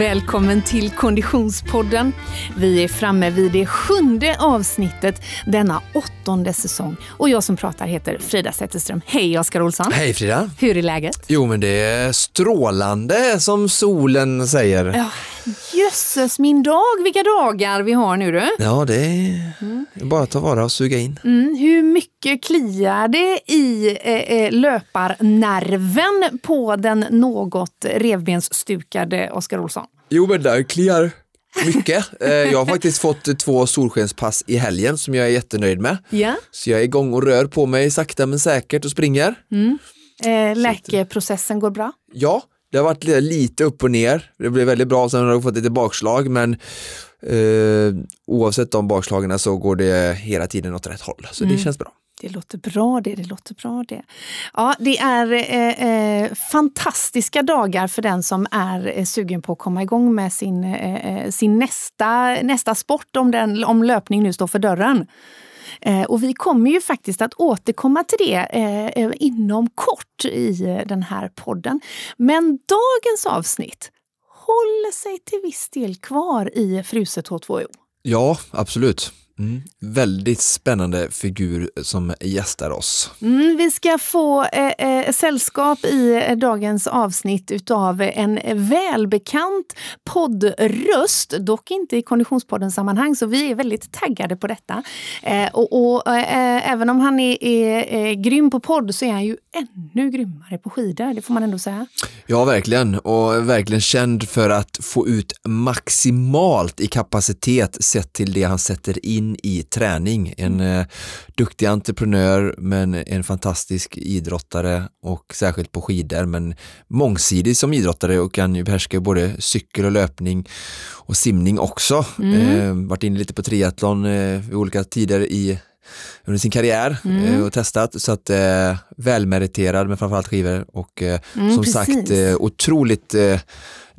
Välkommen till Konditionspodden. Vi är framme vid det sjunde avsnittet denna åttonde säsong. Och jag som pratar heter Frida Zetterström. Hej Oskar Olsson! Hej Frida! Hur är läget? Jo men det är strålande som solen säger. Ja, jösses min dag, vilka dagar vi har nu du! Ja, det är mm. bara att ta vara och suga in. Mm, hur mycket kliar det i eh, eh löparnerven på den något revbensstukade Oskar Olsson? Jo, men där kliar mycket. Eh, jag har faktiskt fått två solskenspass i helgen som jag är jättenöjd med. Ja. Så jag är igång och rör på mig sakta men säkert och springer. Mm. Eh, läkeprocessen går bra? Ja, det har varit lite upp och ner. Det blev väldigt bra, sen har jag fått lite bakslag men eh, oavsett de bakslagen så går det hela tiden åt rätt håll. Så mm. det känns bra. Det låter bra det, det låter bra det. Ja, det är eh, eh, fantastiska dagar för den som är eh, sugen på att komma igång med sin, eh sin nästa, nästa sport om, den, om löpning nu står för dörren. Eh, och vi kommer ju faktiskt att återkomma till det eh, eh, inom kort i den här podden. Men dagens avsnitt håller sig till viss del kvar i fruset H2O. Ja, absolut. Mm. Väldigt spännande figur som gästar oss. Mm, vi ska få eh, eh, sällskap i eh, dagens avsnitt utav en välbekant poddröst, dock inte i Konditionspoddens sammanhang, så vi är väldigt taggade på detta. Eh, och, och eh, även om han är, är, är grym på podd så är han ju ännu grymmare på skidor, det får man ändå säga. Ja, verkligen. Och verkligen känd för att få ut maximalt i kapacitet sett till det han sätter in i träning. En eh, duktig entreprenör men en fantastisk idrottare och särskilt på skidor men mångsidig som idrottare och kan ju behärska både cykel och löpning och simning också. Mm. Eh, varit inne lite på triathlon eh, vid olika tider i under sin karriär mm. Eh, och testat så att eh, välmeriterad med framförallt skivor och eh, mm, som precis. sagt eh, otroligt eh,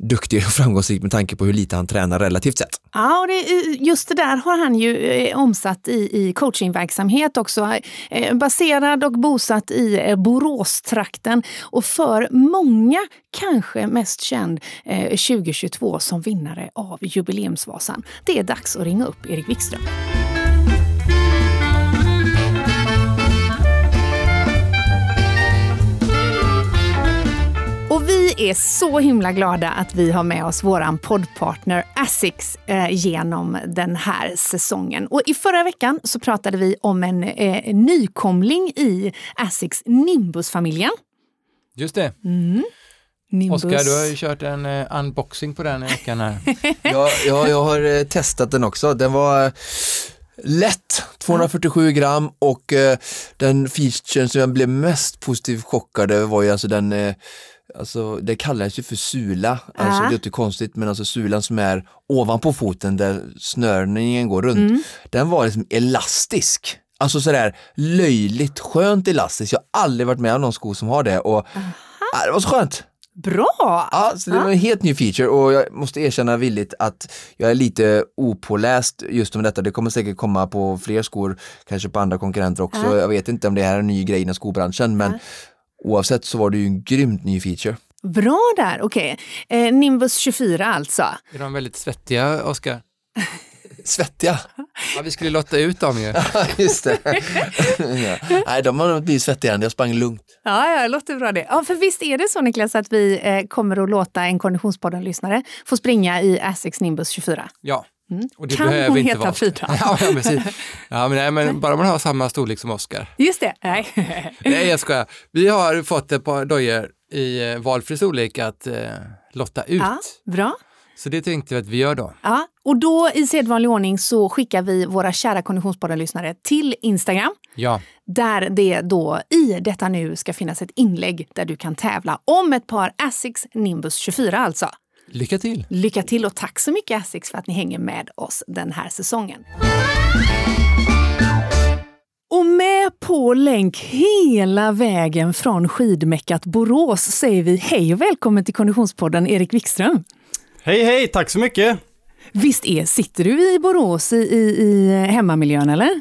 duktig och framgångsrik med tanke på hur lite han tränar relativt sett. Ja, och det, just det där har han ju eh, omsatt i, i coachingverksamhet också. Eh, baserad och bosatt i eh, Boråstrakten och för många kanske mest känd 2022 som vinnare av Jubileumsvasan. Det är dags att ringa upp Erik Wikström. Vi är så himla glada att vi har med oss våran poddpartner Asics eh, genom den här säsongen. Och i förra veckan så pratade vi om en eh, nykomling i Asics Nimbus-familjen. Just det. Mm. Oskar, du har ju kört en uh, unboxing på den i veckan här. ja, ja, jag har uh, testat den också. Den var uh, lätt, 247 gram och den featuren som jag blev mest positivt chockad över var ju alltså den Alltså det kallas ju för sula, alltså det är inte konstigt men alltså sulan som är ovanpå foten där snörningen går runt, mm. den var liksom elastisk. Alltså sådär löjligt skönt elastisk. Jag har aldrig varit med om någon sko som har det och äh, det var så skönt. Bra! Ja, så det var en helt ny feature och jag måste erkänna villigt att jag är lite opåläst just om detta. Det kommer säkert komma på fler skor, kanske på andra konkurrenter också. Ja. Jag vet inte om det här är en ny grej inom skobranschen men ja. Oavsett så var det ju en grymt ny feature. Bra där, okej. Okay. Eh, Nimbus 24 alltså. Är de väldigt svettiga, Oskar? Svettiga? Ja, vi skulle lotta ut dem ju. Ja, just det. ja. Nej, de har nog blivit svettiga jag sprang lugnt. Ja, ja, det låter bra det. Ja, för visst är det så Niklas att vi eh, kommer att låta en Konditionspodden-lyssnare få springa i Asics Nimbus 24? Ja. Mm. kan hon heta vara... Frida? ja, ja, precis. Ja, men, nej, men bara man har samma storlek som Oskar. Just det. Nej. nej, jag skojar. Vi har fått ett par dojor i eh, valfri storlek att eh, lotta ut. Ja, bra. Så det tänkte vi att vi gör då. Ja, och då i sedvanlig ordning så skickar vi våra kära Konditionspodden-lyssnare till Instagram. Ja. Där det då i detta nu ska finnas ett inlägg där du kan tävla om ett par Asics Nimbus 24 alltså. Lycka till! Lycka till och tack så mycket Asics för att ni hänger med oss den här säsongen. Och med på länk hela vägen från skidmäckat Borås säger vi hej och välkommen till Konditionspodden Erik Wikström. Hej hej, tack så mycket! Visst är, sitter du i Borås i, i, i hemmamiljön eller?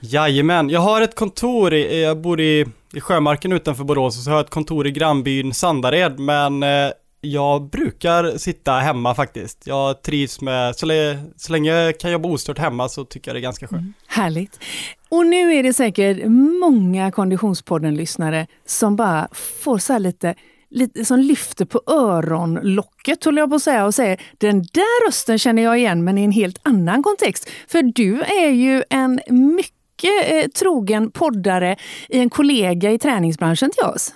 Jajamän, jag har ett kontor, i, jag bor i, i Sjömarken utanför Borås och så har jag ett kontor i grannbyn Sandared men eh, jag brukar sitta hemma faktiskt. Jag trivs med, så länge, så länge jag kan jobba ostört hemma så tycker jag det är ganska skönt. Mm, härligt. Och nu är det säkert många Konditionspodden-lyssnare som bara får så lite lite, som lyfter på öronlocket, håller jag på att säga, och säger den där rösten känner jag igen, men i en helt annan kontext. För du är ju en mycket eh, trogen poddare i en kollega i träningsbranschen till oss.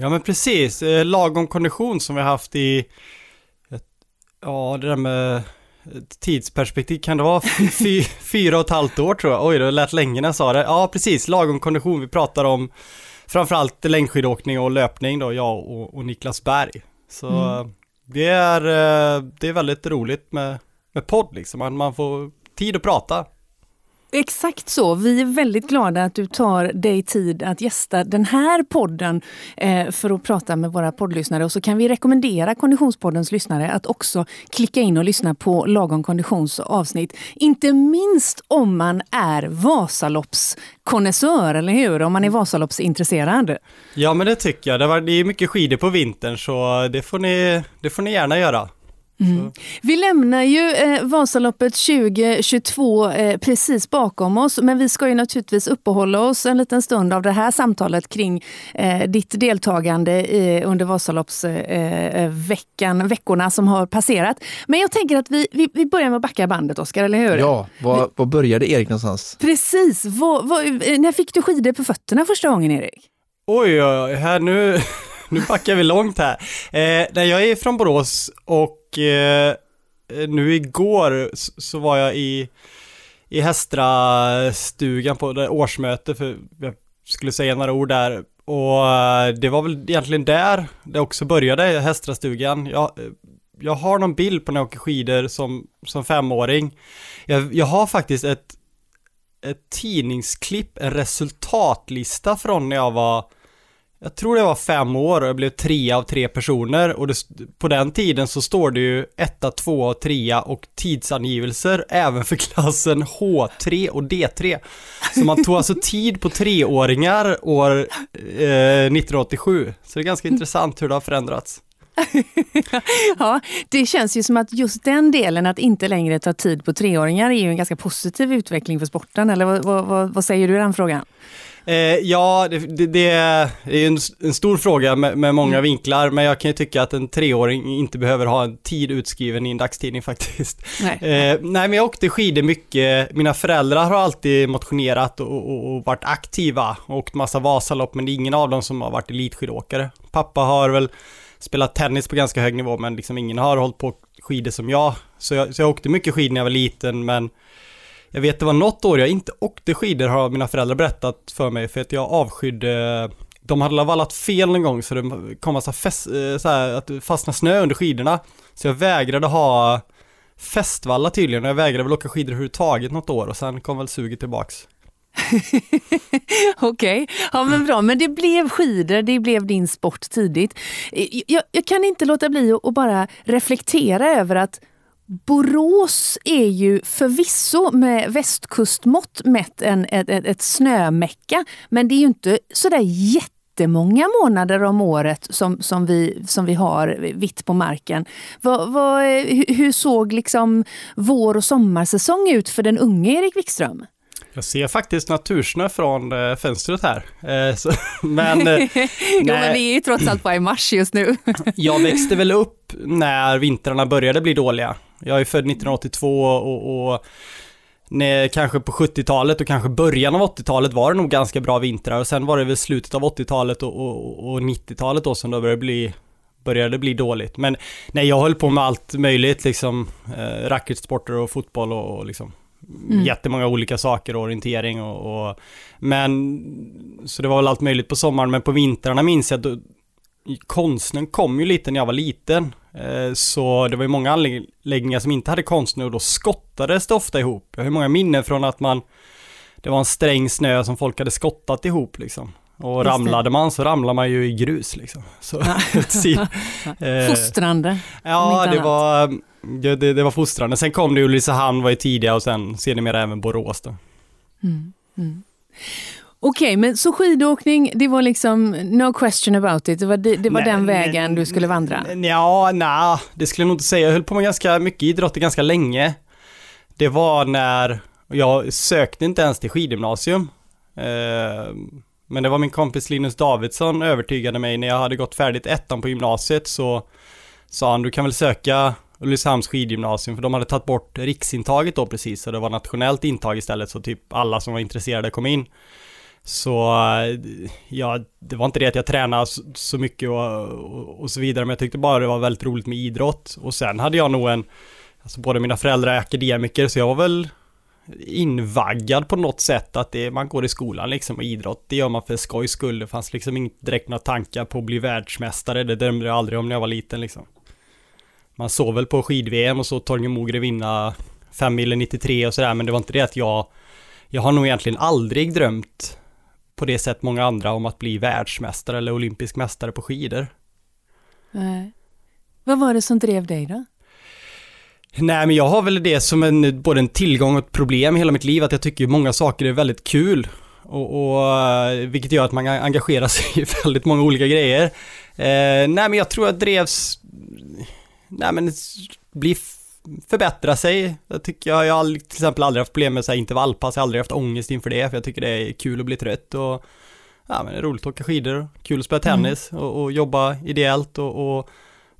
Ja men precis, eh, lagom kondition som vi har haft i, ja det där med tidsperspektiv, kan det vara fy, fyra och ett halvt år tror jag? Oj, det lät länge när jag sa det. Ja precis, lagom kondition, vi pratar om framförallt längdskidåkning och löpning då, jag och, och Niklas Berg. Så mm. det, är, eh, det är väldigt roligt med, med podd liksom, man, man får tid att prata. Exakt så. Vi är väldigt glada att du tar dig tid att gästa den här podden eh, för att prata med våra poddlyssnare. Och så kan vi rekommendera Konditionspoddens lyssnare att också klicka in och lyssna på Lagom Konditions avsnitt. Inte minst om man är Vasaloppskonnässör, eller hur? Om man är Vasaloppsintresserad. Ja, men det tycker jag. Det är mycket skidor på vintern, så det får ni, det får ni gärna göra. Mm. Vi lämnar ju eh, Vasaloppet 2022 eh, precis bakom oss, men vi ska ju naturligtvis uppehålla oss en liten stund av det här samtalet kring eh, ditt deltagande i, under Vasaloppsveckan, eh, veckorna som har passerat. Men jag tänker att vi, vi, vi börjar med att backa bandet, Oskar, eller hur? Ja, var, var började Erik någonstans? Precis, var, var, när fick du skidor på fötterna första gången, Erik? Oj, oj, här nu, nu backar vi långt här. Eh, jag är från Borås och eh, nu igår så var jag i, i Hästra-stugan på det årsmöte för jag skulle säga några ord där och eh, det var väl egentligen där det också började, Hästra-stugan. Jag, jag har någon bild på när jag åker skidor som, som femåring. Jag, jag har faktiskt ett, ett tidningsklipp, en resultatlista från när jag var jag tror det var fem år och jag blev tre av tre personer och det, på den tiden så står det ju etta, tvåa, trea och tidsangivelser även för klassen H3 och D3. Så man tog alltså tid på treåringar år eh, 1987. Så det är ganska intressant hur det har förändrats. ja, det känns ju som att just den delen, att inte längre ta tid på treåringar, är ju en ganska positiv utveckling för sporten. Eller vad, vad, vad säger du i den frågan? Eh, ja, det, det, det, är en, en stor fråga med, med många mm. vinklar, men jag kan ju tycka att en treåring inte behöver ha en tid utskriven i en dagstidning faktiskt. Nej, eh, nej men jag åkte skidor mycket. Mina föräldrar har alltid motionerat och, och, och varit aktiva och åkt massa Vasalopp, men det är ingen av dem som har varit elitskidåkare. Pappa har väl spelat tennis på ganska hög nivå, men liksom ingen har hållit på skidor som jag. Så jag, så jag åkte mycket skidor när jag var liten, men jag vet det var något år jag inte åkte skidor har mina föräldrar berättat för mig för att jag avskydde de hade vallat fel någon gång så det kom massa fäst, eh, så här, att det fastnade snö under skidorna. Så jag vägrade ha fästvalla tydligen och jag vägrade väl åka skidor överhuvudtaget något år och sen kom väl suget tillbaks. Okej, okay. ja men bra. Men det blev skidor, det blev din sport tidigt. Eh, jag, jag kan inte låta bli att bara reflektera över att Borås är ju förvisso med västkustmått mätt en, ett, ett, ett snömecka, men det är ju inte sådär jättemånga månader om året som, som, vi, som vi har vitt på marken. Vad, vad, hur såg liksom vår och sommarsäsong ut för den unge Erik Wikström? Jag ser faktiskt natursnö från äh, fönstret här. Så, men, äh, jo, men vi är ju trots allt bara i mars just nu. jag växte väl upp när vintrarna började bli dåliga. Jag är född 1982 och, och när, kanske på 70-talet och kanske början av 80-talet var det nog ganska bra vintrar och sen var det väl slutet av 80-talet och, och, och 90-talet då som då började bli började bli dåligt. Men nej, jag höll på med allt möjligt liksom. Eh, racketsporter och fotboll och, och liksom mm. jättemånga olika saker, orientering och, och, Men, så det var väl allt möjligt på sommaren, men på vintrarna minns jag att konsten kom ju lite när jag var liten. Eh, så det var ju många anläggningar som inte hade konstnö och då skottades det ofta ihop. Jag har många minnen från att man Det var en sträng snö som folk hade skottat ihop liksom. Och ramlade man så ramlade man ju i grus liksom. Så, fostrande. Ja, det var, det, det, var fostrande. Sen kom det Ulricehamn var ju tidiga och sen sedermera även Borås då. Mm, mm. Okej, men så skidåkning, det var liksom no question about it. Det var, det, det var Nej, den nej, vägen du skulle vandra? Ja, nej, det skulle jag nog inte säga. Jag höll på med ganska mycket idrott ganska länge. Det var när jag sökte inte ens till skidgymnasium. Eh, Men det var min kompis Linus Davidsson övertygade mig när jag hade gått färdigt ettan på gymnasiet så sa han du kan väl söka Ulricehamns skidgymnasium för de hade tagit bort riksintaget då precis så det var nationellt intag istället så typ alla som var intresserade kom in. Så eh, ja, det var inte det att jag tränade så, mycket och, och, och så vidare men jag tyckte bara det var väldigt roligt med idrott och sen hade jag nog en Alltså båda mina föräldrar är akademiker så jag var väl invaggad på något sätt att det, man går i skolan liksom och idrott, det gör man för skojs skull. Det fanns liksom inte direkt några tankar på att bli världsmästare, det drömde jag aldrig om när jag var liten liksom. Man såg väl på skid-VM och så Torgny Mogre vinna 5 93 och sådär, men det var inte det att jag jag har nog egentligen aldrig drömt på det sätt många andra om att bli världsmästare eller olympisk mästare på skidor. Nej. Vad var det som drev dig då? Nej, men jag har väl det som en, både en tillgång och ett problem i hela mitt liv, att jag tycker många saker är väldigt kul. Och, och eh, vilket gör att man engagerar sig i väldigt många olika grejer. Eh, nej, men jag tror jag drevs... Nej, men bli förbättra sig. Jag tycker jag, jag har till exempel aldrig haft problem med så här intervallpass, jag har aldrig haft ångest inför det, för jag tycker det är kul att bli trött och ja, men det är roligt att åka skidor, kul att spela tennis mm. och, och, jobba ideellt och, och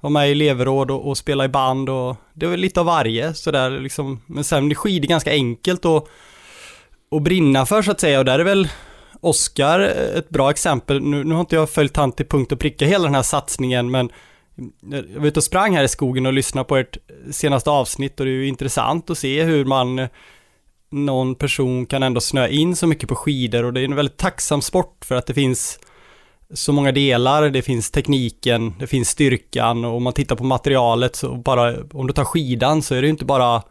vara med i elevråd och, och, spela i band och det var lite av varje sådär liksom. Men sen blir skidor ganska enkelt och, och brinna för så att säga och där är väl Oskar ett bra exempel. Nu, nu har inte jag följt han till punkt och pricka hela den här satsningen men jag var ute och sprang här i skogen och lyssnade på ert senaste avsnitt och det är ju intressant att se hur man någon person kan ändå snöa in så mycket på skidor och det är en väldigt tacksam sport för att det finns så många delar, det finns tekniken, det finns styrkan och om man tittar på materialet så bara, om du tar skidan så är det ju inte bara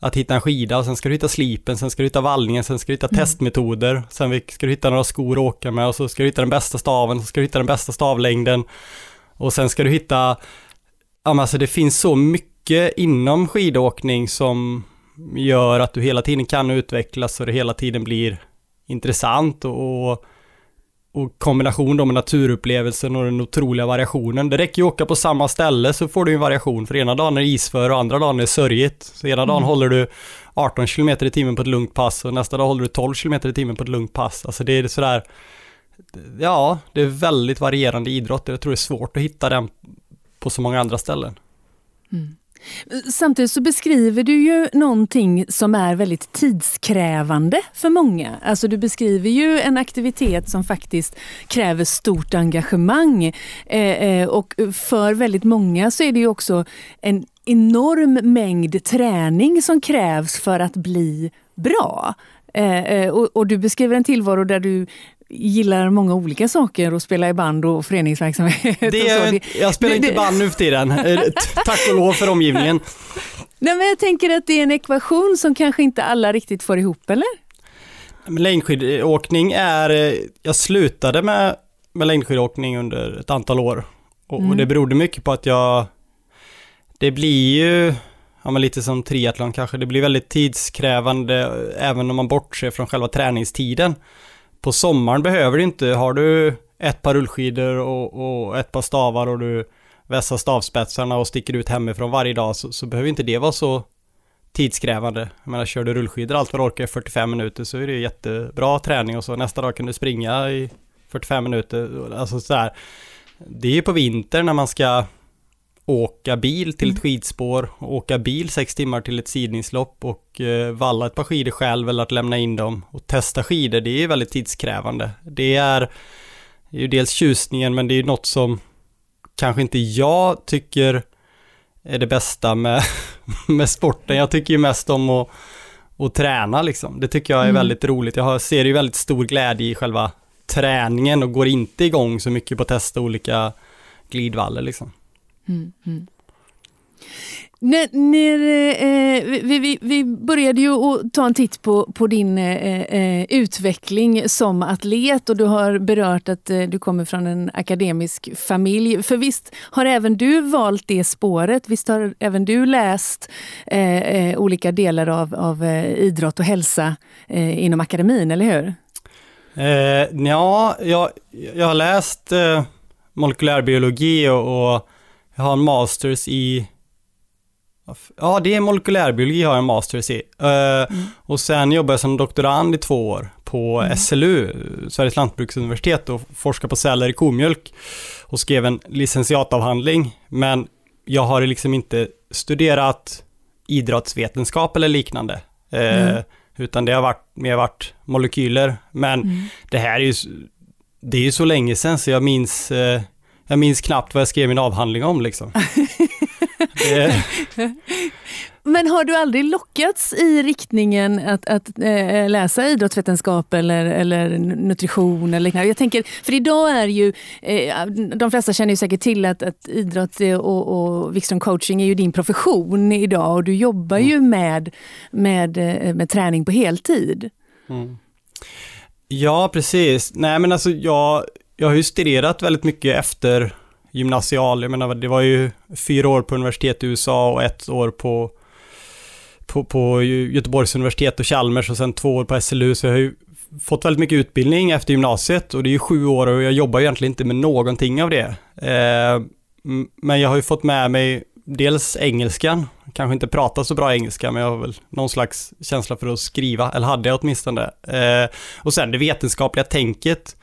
att hitta en skida och sen ska du hitta slipen, sen ska du hitta vallningen, sen ska du hitta mm. testmetoder, sen ska du hitta några skor att åka med och så ska du hitta den bästa staven, så ska du hitta den bästa stavlängden och sen ska du hitta, ja men alltså det finns så mycket inom skidåkning som gör att du hela tiden kan utvecklas och det hela tiden blir intressant och, och kombination då med naturupplevelsen och den otroliga variationen. Det räcker ju att åka på samma ställe så får du en variation. För ena dagen är det isför och andra dagen är det sörjigt. Så ena dagen mm. håller du 18 km i timmen på ett lugnt pass och nästa dag håller du 12 km i timmen på ett lugnt pass. Alltså det är sådär Ja, det är väldigt varierande idrotter. Jag tror det är svårt att hitta den på så många andra ställen. Mm. Samtidigt så beskriver du ju någonting som är väldigt tidskrävande för många. Alltså du beskriver ju en aktivitet som faktiskt kräver stort engagemang. Eh, eh och för väldigt många så är det ju också en enorm mängd träning som krävs för att bli bra. Eh, eh och, och, du beskriver en tillvaro där du gillar många olika saker och spela i band och föreningsverksamhet. Det är, jag spelar inte band nu för tiden, eh, tack och lov för omgivningen. Nej, men jag tänker att det är en ekvation som kanske inte alla riktigt får ihop, eller? Längdskidåkning är, eh, jag slutade med, med längdskidåkning under ett antal år. Och, mm. och det berodde mycket på att jag, det blir ju, ja men lite som triathlon kanske, det blir väldigt tidskrävande även om man bortser från själva träningstiden på sommaren behöver du inte, har du ett par rullskidor och, och ett par stavar och du vässar stavspetsarna och sticker ut hemifrån varje dag så, så behöver inte det vara så tidskrävande. Jag menar, kör du rullskidor allt vad du orkar i 45 minuter så är det jättebra träning och så nästa dag kan du springa i 45 minuter. Alltså så här. Det är ju på vintern när man ska åka bil till ett mm. skidspår, åka bil sex timmar till ett sidningslopp och eh, valla ett par skidor själv eller att lämna in dem och testa skidor, det är väldigt tidskrävande. Det är, det är ju dels tjusningen men det är ju något som kanske inte jag tycker är det bästa med, med sporten. Jag tycker ju mest om att, att träna liksom. Det tycker jag är mm. väldigt roligt. Jag ser ju väldigt stor glädje i själva träningen och går inte igång så mycket på att testa olika glidvallar liksom. Mm, mm. När, när, eh, vi, vi, vi, började ju att ta en titt på, på din eh, eh, utveckling som atlet och du har berört att eh, du kommer från en akademisk familj. För visst har även du valt det spåret? Visst har även du läst eh, eh olika delar av, av eh, idrott och hälsa inom akademin, eller hur? Eh, ja, jag, jag har läst eh, molekylärbiologi och, och jag har en masters i Ja, det är molekylärbiologi har jag en masters i. Uh, mm. Och sen jobbade jag som doktorand i två år på mm. SLU, Sveriges lantbruksuniversitet och forskade på celler i komjölk och skrev en licentiatavhandling. Men jag har liksom inte studerat idrottsvetenskap eller liknande. Mm. utan det har varit, mer varit molekyler. Men mm. det här är ju, det är ju så länge sedan så jag minns, uh, jag minns knappt vad jag skrev min avhandling om liksom. Men har du aldrig lockats i riktningen att, att äh, läsa idrottsvetenskap eller, eller nutrition? Eller liknande? Jag tänker, för idag är ju, äh, de flesta känner ju säkert till att, att idrott och, och Wikström coaching är ju din profession idag och du jobbar mm. ju med, med, eh, med träning på heltid. Mm. Ja, precis. Nej, men alltså jag, jag har ju studerat väldigt mycket efter gymnasial. Jag menar, det var ju fyra år på universitet i USA och ett år på, på, på Göteborgs universitet och Chalmers och sen två år på SLU. Så jag har ju fått väldigt mycket utbildning efter gymnasiet och det är ju sju år och jag jobbar egentligen inte med någonting av det. Eh, men jag har ju fått med mig dels engelskan, kanske inte pratar så bra engelska, men jag har väl någon slags känsla för att skriva, eller hade jag åtminstone. Eh, och sen det vetenskapliga tänket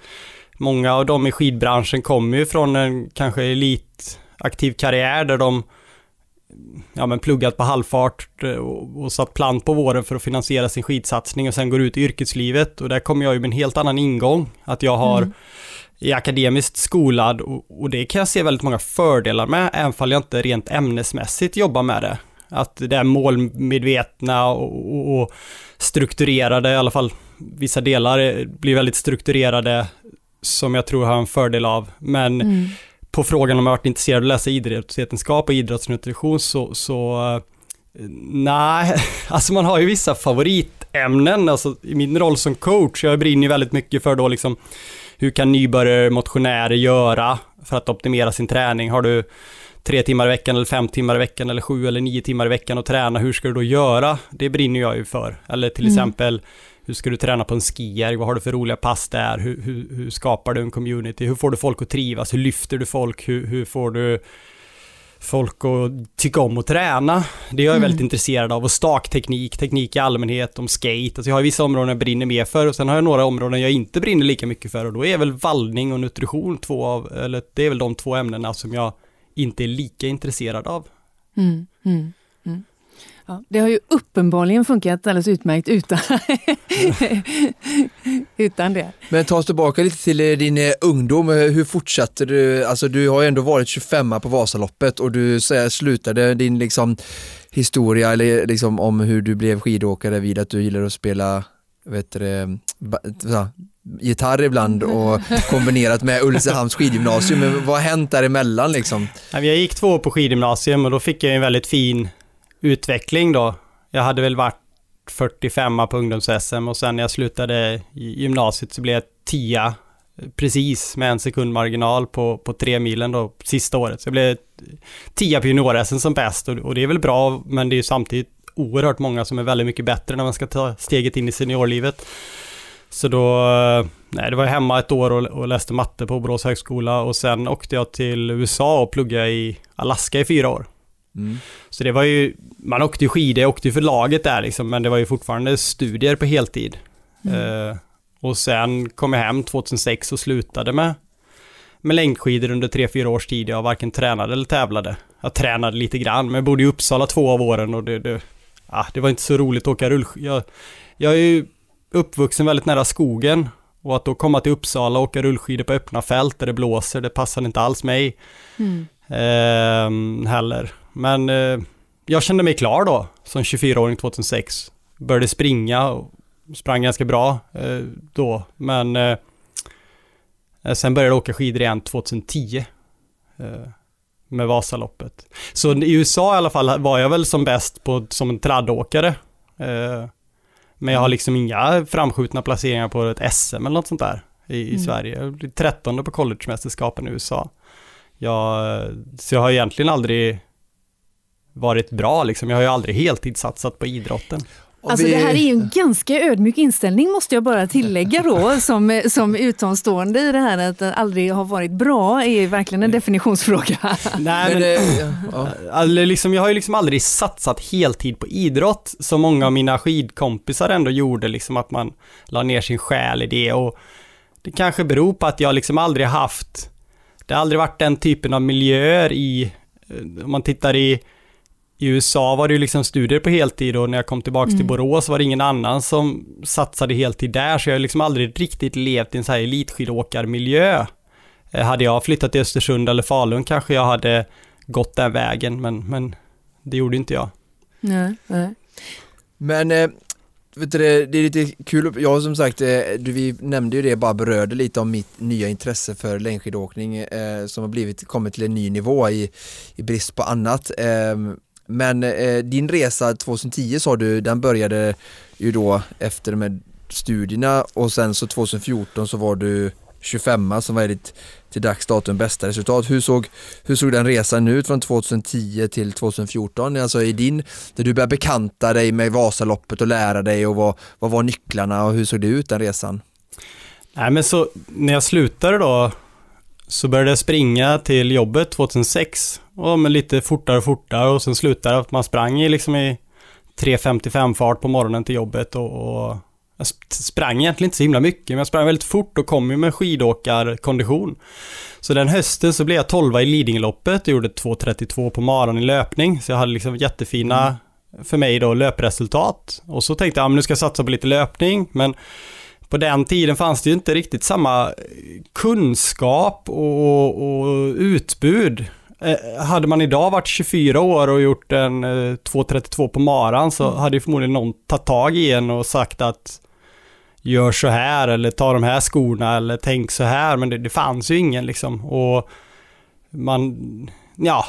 många av dem i skidbranschen kommer ju från en kanske elitaktiv karriär där de ja, men pluggat på halvfart eh, och, och satt plant på våren för att finansiera sin skidsatsning och sen går ut i yrkeslivet och där kommer jag ju med en helt annan ingång. Att jag har mm. är akademiskt skolad och, och, det kan jag se väldigt många fördelar med, även om jag inte rent ämnesmässigt jobbar med det. Att det är målmedvetna och, och, och strukturerade, i alla fall vissa delar blir väldigt strukturerade som jag tror har en fördel av. Men mm. på frågan om jag varit intresserad av att läsa idrottsvetenskap och idrottsnutrition så, så eh, nej, alltså man har ju vissa favoritämnen. Alltså i min roll som coach, jag brinner ju väldigt mycket för då liksom hur kan nybörjare motionärer göra för att optimera sin träning? Har du tre timmar i veckan eller fem timmar i veckan eller sju eller nio timmar i veckan att träna, hur ska du då göra? Det brinner jag ju för. Eller till mm. exempel hur ska du träna på en skijärg? Vad har du för roliga pass där? Hur, hur, hur, skapar du en community? Hur får du folk att trivas? Hur lyfter du folk? Hur, hur får du folk att tycka om att träna? Det är jag mm. väldigt intresserad av. Och stakteknik, teknik i allmänhet, om skate. Alltså jag har vissa områden jag brinner mer för och sen har jag några områden jag inte brinner lika mycket för och då är väl vallning och nutrition två av, eller det är väl de två ämnena som jag inte är lika intresserad av. Mm. Mm. Ja, det har ju uppenbarligen funkat alldeles utmärkt utan, utan det. Men ta oss tillbaka lite till eh, din eh, ungdom. Hur fortsatte du? Alltså du har ju ändå varit 25 på Vasaloppet och du slutade din liksom, historia eller liksom, om hur du blev skidåkare vid att du gillar att spela vet du, gitarr ibland och kombinerat med Ulricehamns skidgymnasium. Men vad har hänt däremellan liksom? Jag gick två år på skidgymnasium och då fick jag en väldigt fin utveckling då. Jag hade väl varit 45 på ungdoms-SM och sen när jag slutade i gymnasiet så blev jag 10 precis med en sekund marginal på, på tre milen då sista året. Så jag blev 10 på junior-SM som bäst och, och, det är väl bra men det är ju samtidigt oerhört många som är väldigt mycket bättre när man ska ta steget in i seniorlivet. Så då, nej det var hemma ett år och, och läste matte på Borås högskola och sen åkte jag till USA och pluggade i Alaska i fyra år. Mm. Så det var ju, man åkte ju skidor, jag åkte ju för laget där liksom, men det var ju fortfarande studier på heltid. Mm. Uh, och sen kom jag hem 2006 och slutade med, med längdskidor under 3-4 års tid. Jag varken tränade eller tävlade. Jag tränade lite grann, men jag bodde i Uppsala två av åren och det, det, ah, det var inte så roligt att åka rullskidor. Jag, jag är ju uppvuxen väldigt nära skogen och att då komma till Uppsala och åka rullskidor på öppna fält där det blåser, det passade inte alls mig. Mm. Uh, heller. Men eh, jag kände mig klar då, som 24-åring 2006. Började springa och sprang ganska bra eh, då, men eh, sen började jag åka skidor igen 2010. Eh, med Vasaloppet. Så i USA i alla fall var jag väl som bäst på, som en traddåkare. Eh, men jag har liksom inga framskjutna placeringar på ett SM eller något sånt där i, i mm. Sverige. Jag blev 13 på collegemästerskapen i USA. Jag, så jag har egentligen aldrig varit bra liksom. Jag har ju aldrig heltidssatsat på idrotten. Alltså det här är ju en ganska ödmjuk inställning måste jag bara tillägga då som, som utomstående i det här att det aldrig har varit bra är verkligen en definitionsfråga. Nej, Men, ja. Alltså, liksom, jag har ju liksom aldrig satsat heltid på idrott som många av mina skidkompisar ändå gjorde, liksom att man la ner sin själ i det och det kanske beror på att jag liksom aldrig haft, det har aldrig varit den typen av miljöer i, eh, om man tittar i i USA var det ju liksom studier på heltid och när jag kom tillbaka till Borås var det ingen annan som satsade heltid där så jag har liksom aldrig riktigt levt i en så här elitskidåkarmiljö. Eh, Hade jag flyttat till Östersund eller Falun kanske jag hade gått den vägen, men, men det gjorde inte jag. Nej, nej. Men eh, vet du, det, är lite kul, jag som sagt, eh, du, vi nämnde ju det, bara berörde lite om mitt nya intresse för längdskidåkning eh, som har blivit, kommit till en ny nivå i, i brist på annat. Eh, men eh, din resa 2010 sa du, den började ju då efter med studierna och sen så 2014 så var du 25 som var ditt till dags datum bästa resultat. Hur såg, hur såg den resan ut från 2010 till 2014? Alltså i din, där du började bekanta dig med Vasaloppet och lära dig och vad, vad var nycklarna och hur såg det ut den resan? Nej men så, när jag slutade då, så började jag springa till jobbet 2006. Och men lite fortare och fortare och sen slutade att man sprang i liksom i 3.55 fart på morgonen till jobbet och, och jag sp- sprang egentligen inte så himla mycket, men jag sprang väldigt fort och kom ju med skidåkarkondition. Så den hösten så blev jag 12 i Lidingöloppet och gjorde 2.32 på maran i löpning. Så jag hade liksom jättefina, för mig då, löpresultat. Och så tänkte jag, ja, men nu ska jag satsa på lite löpning, men på den tiden fanns det ju inte riktigt samma kunskap och, och utbud. Eh, hade man idag varit 24 år och gjort en eh, 2.32 på maran så hade ju förmodligen någon tagit tag i en och sagt att gör så här eller ta de här skorna eller tänk så här men det, det fanns ju ingen liksom och man, ja,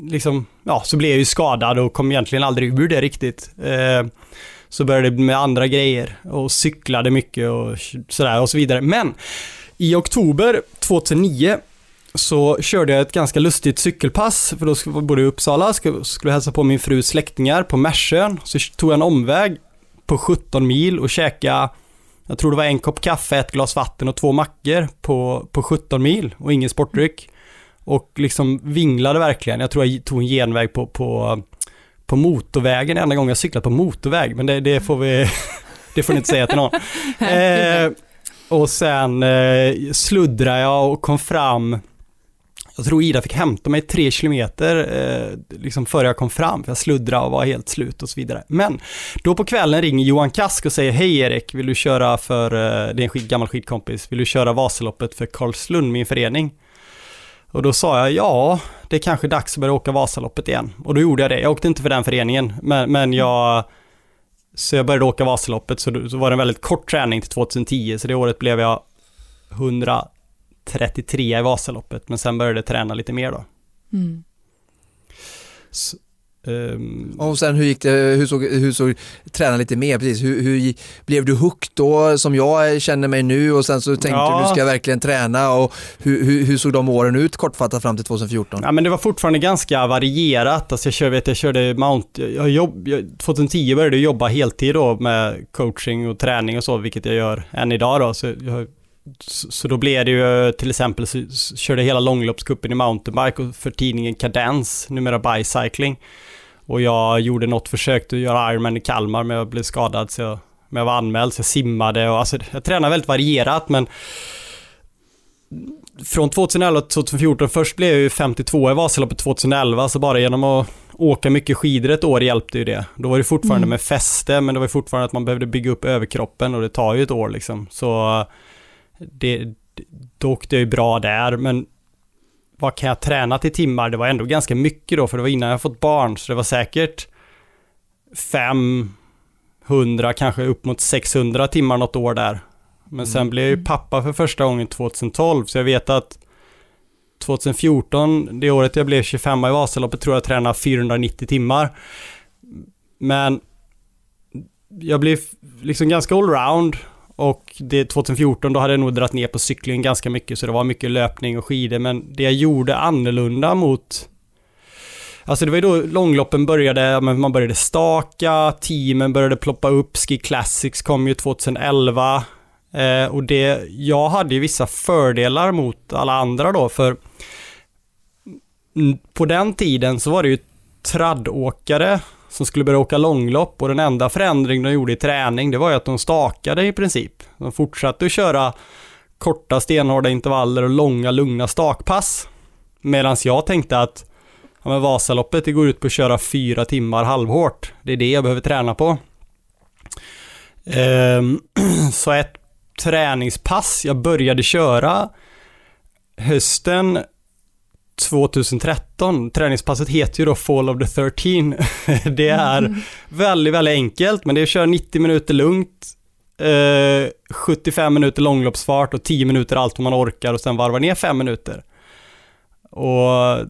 liksom, ja så blev jag ju skadad och kom egentligen aldrig ur det riktigt. Eh, så började det med andra grejer och cyklade mycket och sådär och så vidare. Men i oktober 2009 så körde jag ett ganska lustigt cykelpass, för då skulle jag bodde i Uppsala, skulle, skulle hälsa på min frus släktingar på Märsön. Så tog jag en omväg på 17 mil och käkade, jag tror det var en kopp kaffe, ett glas vatten och två mackor på, på 17 mil och ingen sportdryck. Och liksom vinglade verkligen. Jag tror jag tog en genväg på, på, på motorvägen enda gången jag cyklat på motorväg, men det, det får vi, det får ni inte säga till någon. Eh, och sen eh, sluddrade jag och kom fram jag tror Ida fick hämta mig tre kilometer eh, liksom före jag kom fram, för jag sluddrade och var helt slut och så vidare. Men då på kvällen ringer Johan Kask och säger Hej Erik, vill du köra för, eh, det är en skid, gammal skidkompis, vill du köra Vasaloppet för Karlslund, min förening? Och då sa jag ja, det är kanske dags att börja åka Vasaloppet igen. Och då gjorde jag det. Jag åkte inte för den föreningen, men, men jag så jag började åka Vasaloppet, så, då- så var det en väldigt kort träning till 2010, så det året blev jag 133 i Vasaloppet, men sen började jag träna lite mer då. Mm. Så, ehm, Och sen hur gick det, hur såg, hur såg träna lite mer precis, hur, hur blev du hooked då som jag känner mig nu och sen så tänkte Ja. du nu ska jag verkligen träna och hur, hur, hur såg de åren ut kortfattat fram till 2014? Ja men det var fortfarande ganska varierat. Alltså jag, kör, vet, jag körde Mount, jag, jag jobb, jag, 2010 började jag jobba heltid då med coaching och träning och så, vilket jag gör än idag då. Så, jag, så, då blev det ju till exempel så, körde hela långloppscupen i mountainbike och för tidningen Cadence, numera Bicycling. Och jag gjorde något försök att göra Ironman i Kalmar men jag blev skadad så jag, men jag var anmäld så jag simmade och alltså jag tränade väldigt varierat men från 2011 till 2014, först blev jag ju 52 i Vasaloppet 2011, så bara genom att åka mycket skidor ett år hjälpte ju det. Då var det fortfarande med fäste, men det var fortfarande att man behövde bygga upp överkroppen och det tar ju ett år liksom. Så det, då åkte jag ju bra där, men vad kan jag träna till timmar? Det var ändå ganska mycket då, för det var innan jag fått barn, så det var säkert 500, kanske upp mot 600 timmar något år där. Men sen blev jag ju pappa för första gången 2012, så jag vet att 2014, det året jag blev 25 i Vasaloppet, tror jag tränade 490 timmar. Men jag blev liksom ganska allround och det 2014 då hade jag nog dragit ner på cyklingen ganska mycket så det var mycket löpning och skidor men det jag gjorde annorlunda mot Alltså det var ju då långloppen började, man började staka, teamen började ploppa upp, Ski Classics kom ju 2011. Eh, och det, jag hade ju vissa fördelar mot alla andra då, för på den tiden så var det ju traddåkare som skulle börja åka långlopp och den enda förändring de gjorde i träning det var ju att de stakade i princip. De fortsatte att köra korta stenhårda intervaller och långa lugna stakpass. Medan jag tänkte att ja, men Vasaloppet det går ut på att köra fyra timmar halvhårt. Det är det jag behöver träna på. Ehm, så ett träningspass jag började köra hösten 2013. Träningspasset heter ju då Fall of the 13. Det är mm. väldigt, väldigt enkelt, men det är att köra 90 minuter lugnt, eh, 75 minuter långloppsfart och 10 minuter allt vad man orkar och sen varva ner 5 minuter. Och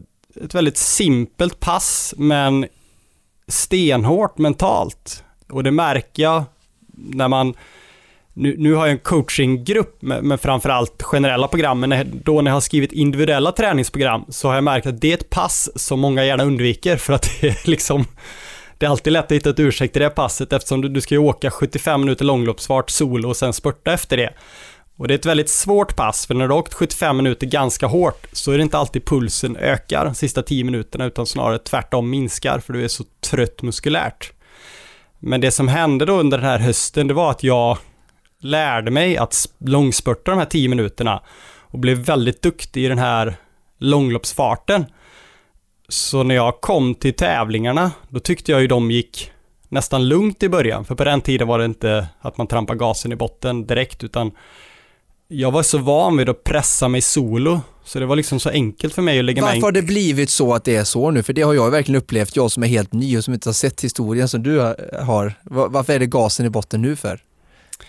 ett väldigt simpelt pass, men stenhårt mentalt. Och det märker jag när man nu, nu har jag en coachinggrupp med, med framförallt generella program, men då när jag har skrivit individuella träningsprogram så har jag märkt att det är ett pass som många gärna undviker för att det är liksom det är alltid lätt att hitta ett ursäkt i det passet eftersom du, du ska ju åka 75 minuter långloppsfart solo och sen spurta efter det. Och det är ett väldigt svårt pass, för när du har åkt 75 minuter ganska hårt så är det inte alltid pulsen ökar de sista 10 minuterna utan snarare tvärtom minskar för du är så trött muskulärt. Men det som hände då under den här hösten, det var att jag lärde mig att långspurta de här 10 minuterna och blev väldigt duktig i den här långloppsfarten. Så när jag kom till tävlingarna, då tyckte jag ju de gick nästan lugnt i början, för på den tiden var det inte att man trampade gasen i botten direkt, utan jag var så van vid att pressa mig solo, så det var liksom så enkelt för mig att lägga Varför mig... har det blivit så att det är så nu? För det har jag verkligen upplevt, jag som är helt ny och som inte har sett historien som du har. Varför är det gasen i botten nu för?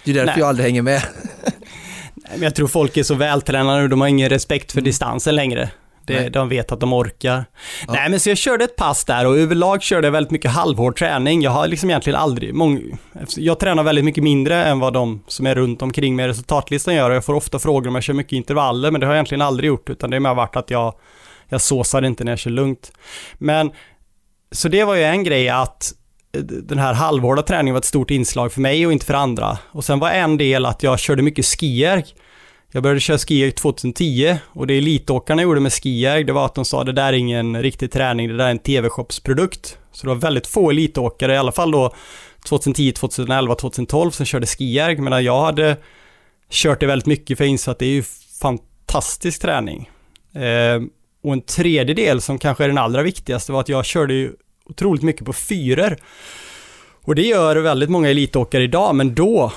Det är därför Nej. jag aldrig hänger med. Men jag tror folk är så vältränade och de har ingen respekt för mm. distansen längre. Det, de vet att de orkar. Ja. Nej men så jag körde ett pass där och överlag körde jag väldigt mycket halvhård träning. Jag har liksom egentligen aldrig, mång, jag tränar väldigt mycket mindre än vad de som är runt omkring mig resultatlistan gör jag får ofta frågor om jag kör mycket intervaller men det har jag egentligen aldrig gjort utan det har mer varit att jag, jag såsar inte när jag kör lugnt. Men, så det var ju en grej att den här halvhårda träningen var ett stort inslag för mig och inte för andra. Och sen var en del att jag körde mycket skierg. Jag började köra skierg 2010 och det elitåkarna gjorde med skierg, det var att de sa det där är ingen riktig träning, det där är en TV-shopsprodukt. Så det var väldigt få elitåkare, i alla fall då 2010, 2011, 2012 som körde skierg, medan jag hade kört det väldigt mycket för jag insåg att det är ju fantastisk träning. Eh, och en tredje del som kanske är den allra viktigaste var att jag körde ju otroligt mycket på fyror. Och det gör väldigt många elitåkare idag, men då,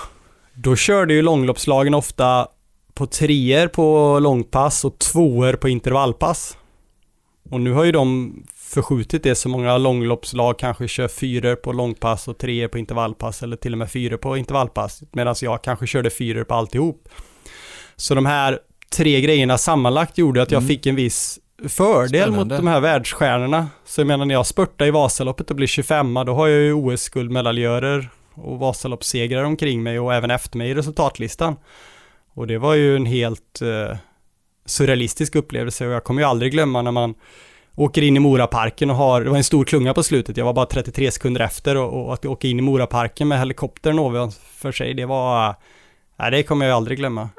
då körde ju långloppslagen ofta på treor på långpass och tvåor på intervallpass. Och nu har ju de förskjutit det så många långloppslag kanske kör fyror på långpass och treor på intervallpass eller till och med fyror på intervallpass medan jag kanske körde fyror på alltihop. Så de här tre grejerna sammanlagt gjorde att jag mm. fick en viss fördel Spännande. mot de här världsstjärnorna. Så jag menar när jag spurtar i Vasaloppet och blir 25 då har jag ju OS-guldmedaljörer och Vasaloppssegrar omkring mig och även efter mig i resultatlistan. Och det var ju en helt eh, surrealistisk upplevelse och jag kommer ju aldrig glömma när man åker in i Moraparken och har, det var en stor klunga på slutet, jag var bara 33 sekunder efter och, och att åka in i Moraparken med helikoptern ovanför sig, det var, nej det kommer jag aldrig glömma.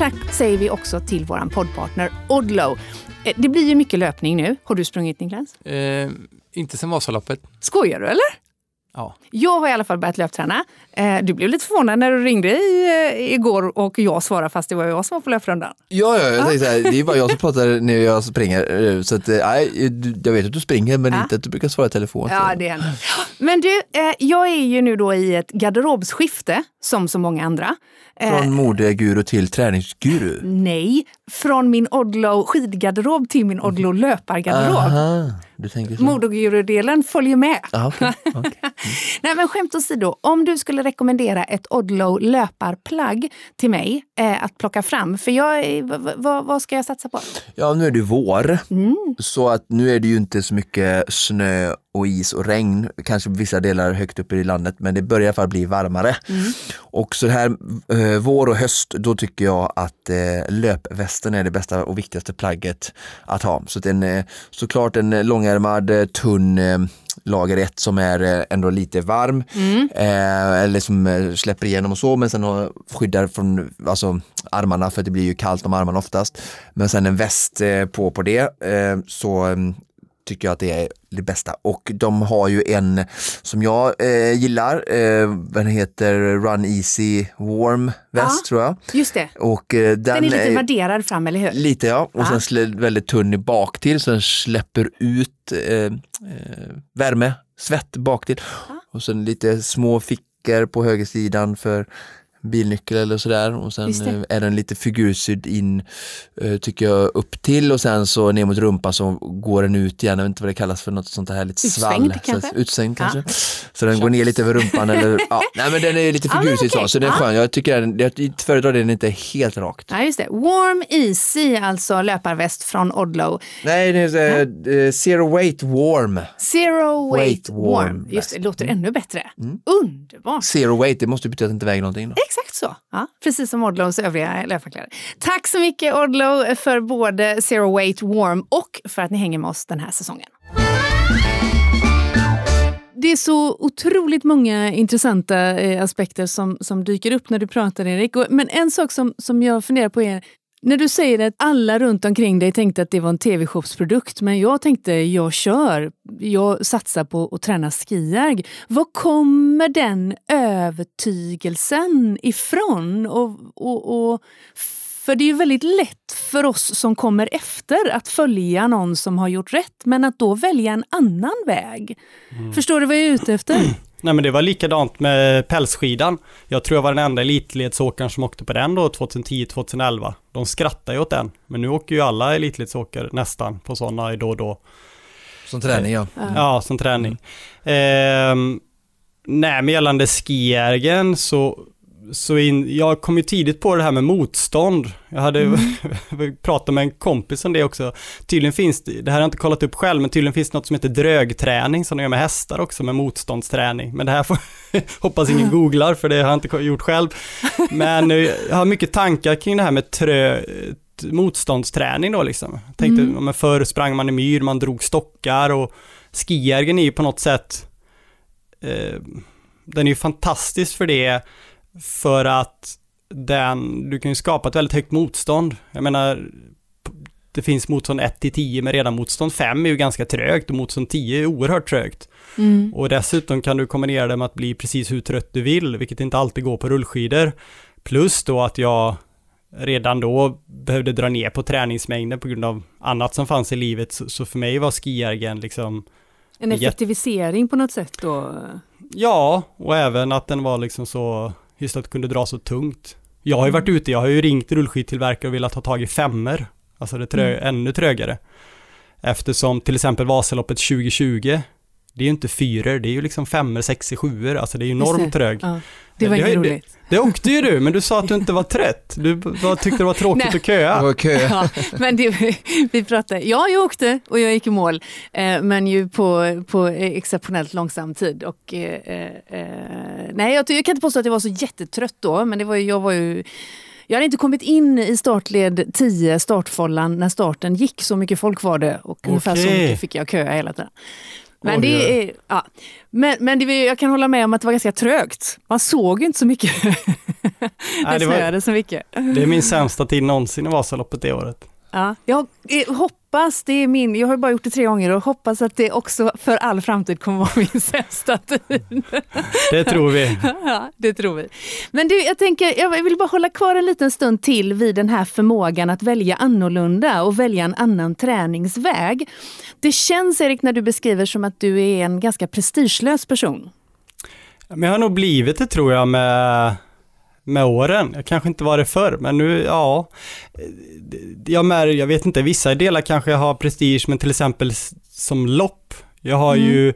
Tack säger vi också till vår poddpartner Odlo. Eh, det blir ju mycket löpning nu. Har du sprungit Niklas? Eh, inte sen Vasaloppet. Skojar du eller? Ja. Jag har i alla fall börjat löpträna. Eh, du blev lite förvånad när du ringde i, igår och jag svarade fast det var jag som var på löprundan. Ja, ja jag tänkte här, det är bara jag som pratar när jag springer. Så att, nej, jag vet att du springer men ja. inte att du brukar svara i telefon. Så. Ja, det händer. Men du, jag är ju nu då i ett garderobsskifte som så många andra. Från eh, modeguru till träningsguru? Nej, från min Odlo skidgarderob till min Odlo löpargarderob. Aha, du tänker så. Modeguru-delen följer med. Ah, okay, okay. Mm. Nej men skämt åsido, om du skulle rekommendera ett Odlo löparplagg till mig eh, att plocka fram, för jag, vad ska jag satsa på? Ja, nu är det vår, mm. så att nu är det ju inte så mycket snö och is och regn, kanske vissa delar högt upp i landet, men det börjar i alla fall bli varmare. Och så här eh, vår och höst, då tycker jag att eh, löpvästen är det bästa och viktigaste plagget att ha. Så att en, eh, såklart en långärmad, eh, tunn eh, lager 1 som är eh, ändå lite varm, eh, eller som eh, släpper igenom och så, men sen skyddar från alltså, armarna för det blir ju kallt om armarna oftast. Men sen en väst eh, på på det, eh, så mm, tycker jag att det är det bästa. Och de har ju en som jag eh, gillar, eh, den heter Run Easy Warm väst Ja. tror jag. Just det. Och eh, den, Den är lite är- värderad fram, eller hur? Lite ja, och Ja. sen väldigt tunn i bak till så den släpper ut eh, eh, värme, svett bak till. Och sen lite små fickor på högersidan för bilnyckel eller sådär och sen eh, är den lite figursydd in eh, tycker jag upp till och sen så ner mot rumpan så går den ut igen, jag vet inte vad det kallas för något sånt här Utsvängd svall. kanske? Så, utsvängd Ja. kanske. Så den går ner lite över rumpan eller ja, nej men den är lite Ja, figursydd okej. så, så den är Ja. skön. Jag tycker den, jag föredrar den inte helt rakt. Ja, just det. Warm Easy, alltså löparväst från Odlow. Nej, det är eh, eh, Zero Weight Warm. Zero Weight, Weight Warm Warm. Just det, det låter Mm. ännu bättre. Underbart. Zero weight, det måste betyda att det inte väger någonting då. Exakt så. Ja, precis som Odlows övriga löparkläder. Tack så mycket Odlow för både Zero Weight Warm och för att ni hänger med oss den här säsongen. Det är så otroligt många intressanta eh, aspekter som, som dyker upp när du pratar Erik. Men en sak som, som jag funderar på är när du säger att alla runt omkring dig tänkte att det var en tv-shopsprodukt, men jag tänkte jag kör, jag satsar på att träna skijärg. Var kommer den övertygelsen ifrån? Och, och, och, för det är ju väldigt lätt för oss som kommer efter att följa någon som har gjort rätt, men att då välja en annan väg. Förstår du vad jag är ute efter? Nej men det var likadant med pälsskidan. Jag tror jag var den enda elitledsåkaren som åkte på den då 2010-2011. De skrattar ju åt den. Men nu åker ju alla elitledsåkare nästan på sådana då och då. Som träning ja. Ja, som träning. Ehm, nej, men gällande skijärgen så, så in, jag kom ju tidigt på det här med motstånd. Jag hade pratat med en kompis om det också. Tydligen finns det, det här har jag inte kollat upp själv, men tydligen finns det något som heter drögträning som de gör med hästar också, med motståndsträning. Men det här får, hoppas ingen googlar, för det har jag inte gjort själv. Men eh, jag har mycket tankar kring det här med trö, motståndsträning då liksom. Jag tänkte, Mm. men förr sprang man i myr, man drog stockar och skijärgen är ju på något sätt, eh, den är ju fantastisk för det, för att den, du kan ju skapa ett väldigt högt motstånd. Jag menar, det finns motstånd 1 till 10, men redan motstånd 5 är ju ganska trögt och motstånd 10 är oerhört trögt. Mm. Och dessutom kan du kombinera det med att bli precis hur trött du vill, vilket inte alltid går på rullskidor. Plus då att jag redan då behövde dra ner på träningsmängden på grund av annat som fanns i livet. Så, så för mig var skijärgen liksom, En effektivisering på något sätt då? ja, och även att den var liksom så, just att kunde dra så tungt. Jag har ju varit ute, jag har ju ringt rullskidtillverkare och velat ha tag i femmer. Alltså det trö, ännu trögare. Eftersom till exempel Vasaloppet 2020, det är ju inte fyror, det är ju liksom femmer, sexor, sjuor, alltså det är ju enormt det. trög. Ja, det var Det- inget det- roligt. Det åkte ju du, men du sa att du inte var trött. Du bara tyckte det var tråkigt Nej. att köa. Det var kö. Ja, men det, vi pratade, ja jag åkte och jag gick i mål, eh, men ju på, på exceptionellt långsam tid. Och, eh, eh, nej, jag, jag kan inte påstå att jag var så jättetrött då, men det var jag var ju jag hade inte kommit in i startled 10, startfållan, när starten gick. Så mycket folk var det och ungefär så mycket fick jag köa hela tiden. Men, Oj, det är, ja. men, men det, jag kan hålla med om att det var ganska trögt. Man såg inte så mycket. Nej, det det, var, snöade så mycket. det är min sämsta tid någonsin i Vasaloppet det året. Ja, jag eh, hoppas, det är min, jag har bara gjort det tre gånger och hoppas att det också för all framtid kommer vara min sämsta tid. Det tror vi. ja, det tror vi. Men du, jag tänker, jag vill bara hålla kvar en liten stund till vid den här förmågan att välja annorlunda och välja en annan träningsväg. Det känns, Erik, när du beskriver som att du är en ganska prestigelös person. Men jag har nog blivit det tror jag med, med åren. Jag kanske inte var det förr, men nu, ja. Jag, mär, jag vet inte, vissa delar kanske jag har prestige, men till exempel som lopp. Jag har ju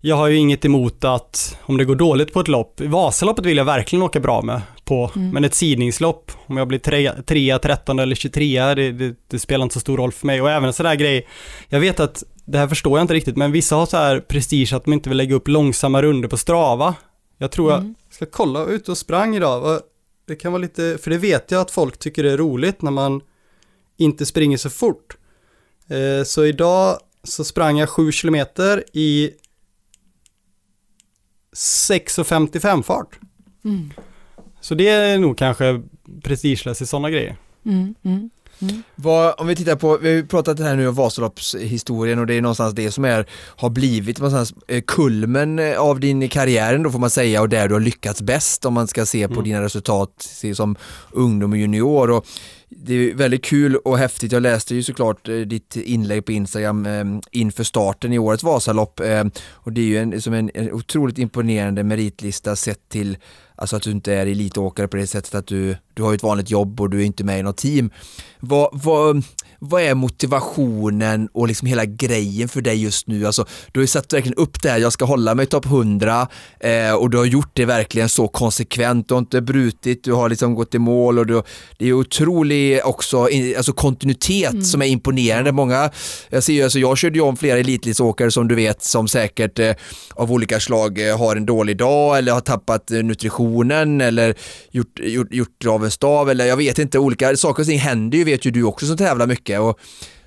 jag har ju inget emot att, om det går dåligt på ett lopp, Vasaloppet vill jag verkligen åka bra med. på. Mm. Men ett sidningslopp, om jag blir trea, trea 13 eller 23, det, det, det spelar inte så stor roll för mig. Och även en sån där grej, jag vet att, det här förstår jag inte riktigt, men vissa har så här prestige att de inte vill lägga upp långsamma runder på Strava. Jag tror Mm. jag ska kolla ut och sprang idag. Det kan vara lite, för det vet jag att folk tycker är roligt när man inte springer så fort. Eh, så idag så sprang jag 7 kilometer i 6.55 fart. Mm. Så det är nog kanske prestigelöst i sådana grejer. Mm. Mm. Vad, om vi tittar på, vi har ju pratat här nu om Vasaloppshistorien och det är någonstans det som är, har blivit någonstans eh, kulmen eh, av din karriär då får man säga och där du har lyckats bäst om man ska se på Mm. dina resultat se som ungdom och junior. Och det är väldigt kul och häftigt. Jag läste ju såklart eh, ditt inlägg på Instagram inför starten i årets Vasalopp och det är ju en, som en, en otroligt imponerande meritlista sett till Alltså att du inte är elitåkare på det sättet att du, du har ju ett vanligt jobb och du är inte med i något team. Vad, vad, vad är motivationen och liksom hela grejen för dig just nu? Alltså, du har ju satt verkligen upp det här, jag ska hålla mig topp 100 eh, och du har gjort det verkligen så konsekvent, du har inte brutit, du har liksom gått i mål och du, det är otrolig också i- alltså kontinuitet som är imponerande. Många, jag ser ju, alltså jag körde ju om flera elitlidsåkare som du vet som säkert eh, av olika slag eh, har en dålig dag eller har tappat eh, nutritionen eller gjort, gjort, gjort av en stav eller jag vet inte, olika saker och ting händer ju vet ju du också som tävlar mycket. Och,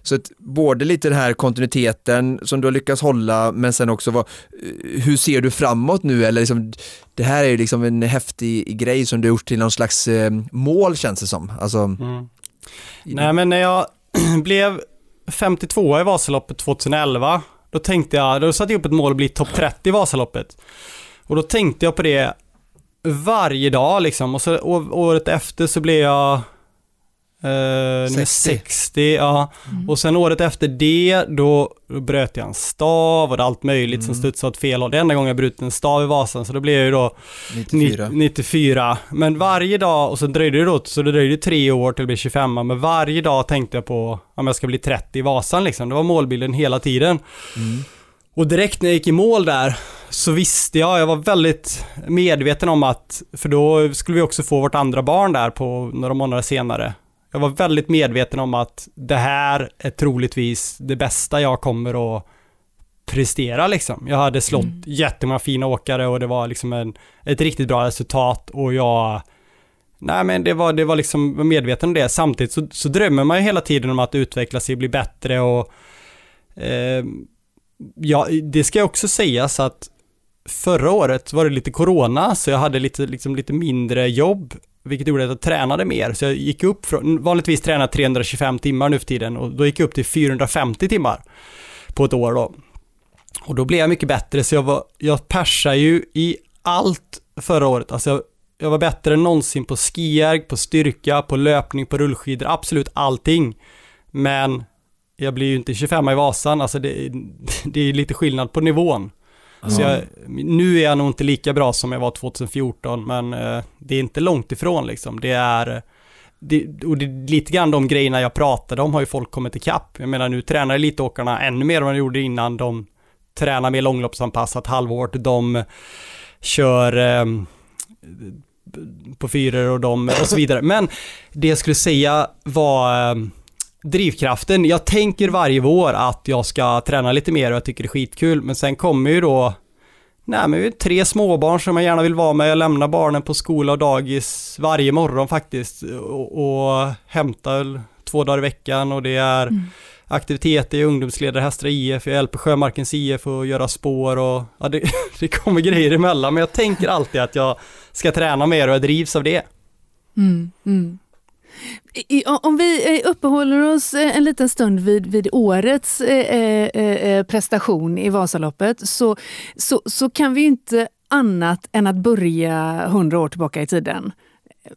så att både lite den här kontinuiteten som du har lyckats hålla men sen också vad, eh, hur ser du framåt nu eller liksom, det här är ju liksom en häftig grej som du har gjort till någon slags eh, mål känns det som. Alltså, Mm. Nej men när jag blev 52 i Vasaloppet 2011, då tänkte jag, då satte jag upp ett mål att bli topp 30 i Vasaloppet. Och då tänkte jag på det varje dag liksom. Och så året efter så blev jag eh, nummer 60. 60. ja. Och sen året efter det, då, då bröt jag en stav och allt möjligt som studsade åt fel håll. Det enda gången jag brutit en stav i Vasan, så då blev jag ju då 94. 94. Men varje dag, och så dröjde det då, så det dröjde tre år till jag blev 25, men varje dag tänkte jag på om jag ska bli 30 i Vasan liksom. Det var målbilden hela tiden. Och direkt när jag gick i mål där så visste jag, jag var väldigt medveten om att, för då skulle vi också få vårt andra barn där på några månader senare. Jag var väldigt medveten om att det här är troligtvis det bästa jag kommer att prestera liksom. Jag hade slått jättemånga fina åkare och det var liksom en, ett riktigt bra resultat och jag Nej men det var, det var liksom medveten om det. Samtidigt så, så drömmer man ju hela tiden om att utveckla sig och bli bättre och eh, Ja, det ska också sägas att förra året var det lite corona så jag hade lite, liksom lite mindre jobb vilket gjorde att jag tränade mer. Så jag gick upp från, vanligtvis tränar jag 325 timmar nu för tiden och då gick jag upp till 450 timmar på ett år då. Och då blev jag mycket bättre så jag var, jag persade ju i allt förra året. Alltså jag, jag var bättre än någonsin på skijärg, på styrka, på löpning, på rullskidor, absolut allting. Men jag blir ju inte 25 i Vasan, alltså det, det är lite skillnad på nivån. Så jag, nu är jag nog inte lika bra som jag var 2014, men eh, det är inte långt ifrån liksom. Det är, det, och det, är lite grann de grejerna jag pratade om har ju folk kommit ikapp. Jag menar nu tränar elitåkarna ännu mer än de gjorde innan. De tränar mer långloppsanpassat halvårt. De kör eh, på fyror och de och så vidare. Men det jag skulle säga var eh, drivkraften. Jag tänker varje vår att jag ska träna lite mer och jag tycker det är skitkul. Men sen kommer ju då Nej men vi är tre småbarn som jag gärna vill vara med. Jag lämnar barnen på skola och dagis varje morgon faktiskt. Och, och hämtar två dagar i veckan och det är aktiviteter, jag är ungdomsledare i Hästra IF, jag hjälper Sjömarkens IF att göra spår och ja, det, det kommer grejer emellan. Men jag tänker alltid att jag ska träna mer och jag drivs av det. Mm, mm. Om vi eh, uppehåller oss eh, en liten stund vid, vid årets eh, prestation i Vasaloppet så, så, så kan vi inte annat än att börja hundra år tillbaka i tiden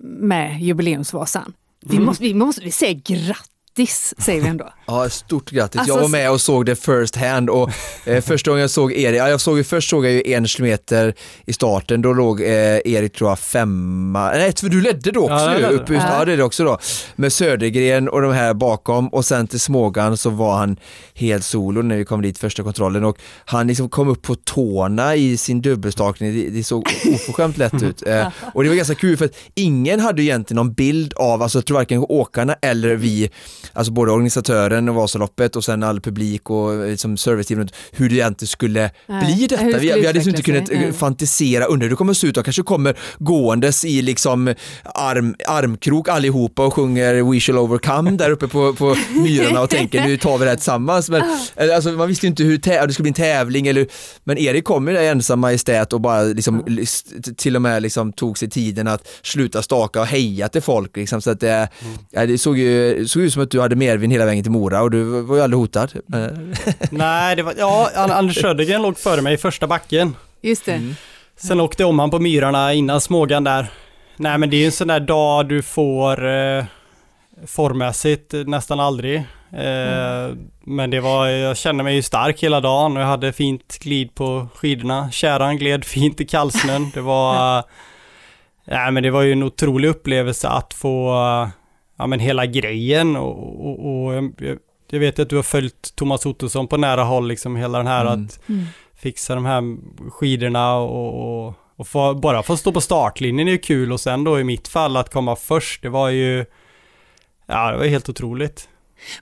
med jubileumsvasan. Vi, måste, vi måste vi säga grattis grattis säger vi ändå. Ja, stort grattis. Alltså, jag var med och såg det first hand och eh, första gången jag såg Erik, ja, jag såg ju först såg jag ju en kilometer i starten, då låg eh, Erik tror jag femma, nej för du ledde då också Ja, ju, ledde. upp, just, ja det är det också då, med Södergren och de här bakom och sen till Smågan så var han helt solo när vi kom dit första kontrollen och han liksom kom upp på tårna i sin dubbelstakning, det, det såg oförskämt lätt ut. Eh, och det var ganska kul för att ingen hade egentligen någon bild av, alltså jag tror varken åkarna eller vi, alltså både organisatören och Vasaloppet och sen all publik och liksom serviceteamet, hur det egentligen skulle Nej. bli detta. Det Vi, skulle vi hade liksom inte kunnat eh, Nej. fantisera under hur det kommer att se ut. De kanske kommer gåendes i liksom arm, armkrok allihopa och sjunger We shall overcome där uppe på, på myrorna och tänker nu tar vi det här tillsammans. Men, eller, alltså, man visste ju inte hur det skulle bli en tävling eller, men Erik kom ju där ensam majestät och bara liksom, list- till och med liksom tog sig tiden att sluta staka och heja till folk. Liksom, så att det, ja, det såg ju såg ut som att du hade medvind hela vägen till Mora och du var ju aldrig hotad. Nej, det var, ja, An- Anders Södergren låg före mig i första backen. Just det. Mm. Sen åkte jag om han på myrarna innan Smågan där. Nej men det är ju en sån där dag du får eh, formmässigt nästan aldrig. Eh, Men det var, jag kände mig ju stark hela dagen och jag hade fint glid på skidorna. Kärran gled fint i kallsnön. Det var, nej men det var ju en otrolig upplevelse att få, ja men hela grejen och, och, och jag, jag vet att du har följt Thomas Ottosson på nära håll liksom hela den här Mm. att Mm. fixa de här skidorna och, och, och få, bara få stå på startlinjen är ju kul och sen då i mitt fall att komma först, det var ju, ja det var helt otroligt.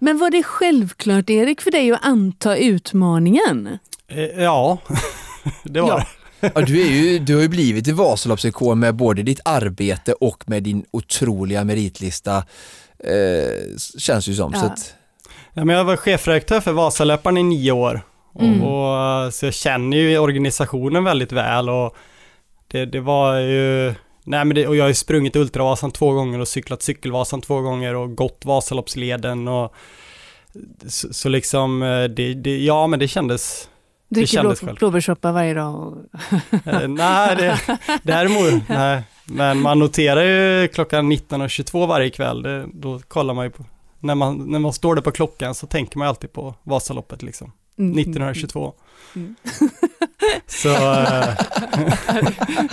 Men var det självklart Erik för dig att anta utmaningen? Eh, ja, det var Ja. det. Ja, du, är ju, du har ju blivit en Vasaloppsikon med både ditt arbete och med din otroliga meritlista. Eh, känns ju som. Ja. Så att, Ja, men jag var chefredaktör för Vasalöparen i nio år. Mm. Och, och, så jag känner ju organisationen väldigt väl och det, det var ju, nej men det, och jag har ju sprungit Ultravasan två gånger och cyklat Cykelvasan två gånger och gått Vasaloppsleden och så, så liksom, eh, det, det, ja men det kändes, Dricker blå, blåbärssoppa varje dag? Och... eh, nej det, däremot, nej. Men man noterar ju klockan 19.22 varje kväll, det, då kollar man ju på, när man, när man står där på klockan så tänker man alltid på Vasaloppet liksom. Mm. 1922. Mm. Så... eh,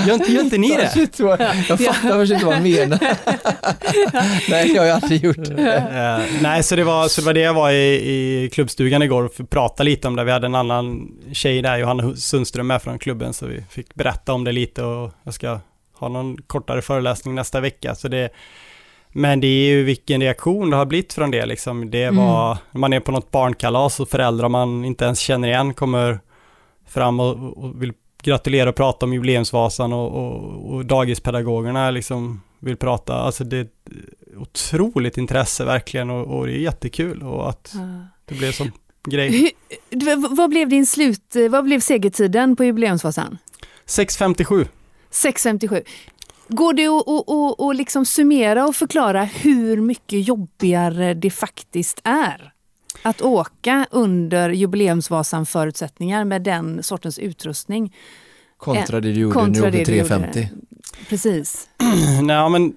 gör, inte, gör inte ni det? Shit, jag fattar inte vad han menar. Nej, det har jag aldrig gjort. Eh, nej, så det, var, så det var det jag var i, i klubbstugan igår och pratade lite om det. Vi hade en annan tjej där, Johanna Sundström med från klubben, så vi fick berätta om det lite och jag ska ha någon kortare föreläsning nästa vecka. Så det, men det är ju vilken reaktion det har blivit från det liksom. Det var, man är på något barnkalas och föräldrar man inte ens känner igen kommer fram och, och vill gratulera och prata om jubileumsvasan och, och, och dagispedagogerna liksom vill prata. Alltså det är ett otroligt intresse verkligen och, och det är jättekul och att det blev som grej. Hur, vad blev din slut, vad blev segertiden på jubileumsvasan? 6.57. 6.57. Går det att, att, att, att liksom summera och förklara hur mycket jobbigare det faktiskt är att åka under jubileumsvasan förutsättningar med den sortens utrustning? Kontra det du gjorde när du åkte du gjorde. 350. Precis. Nej men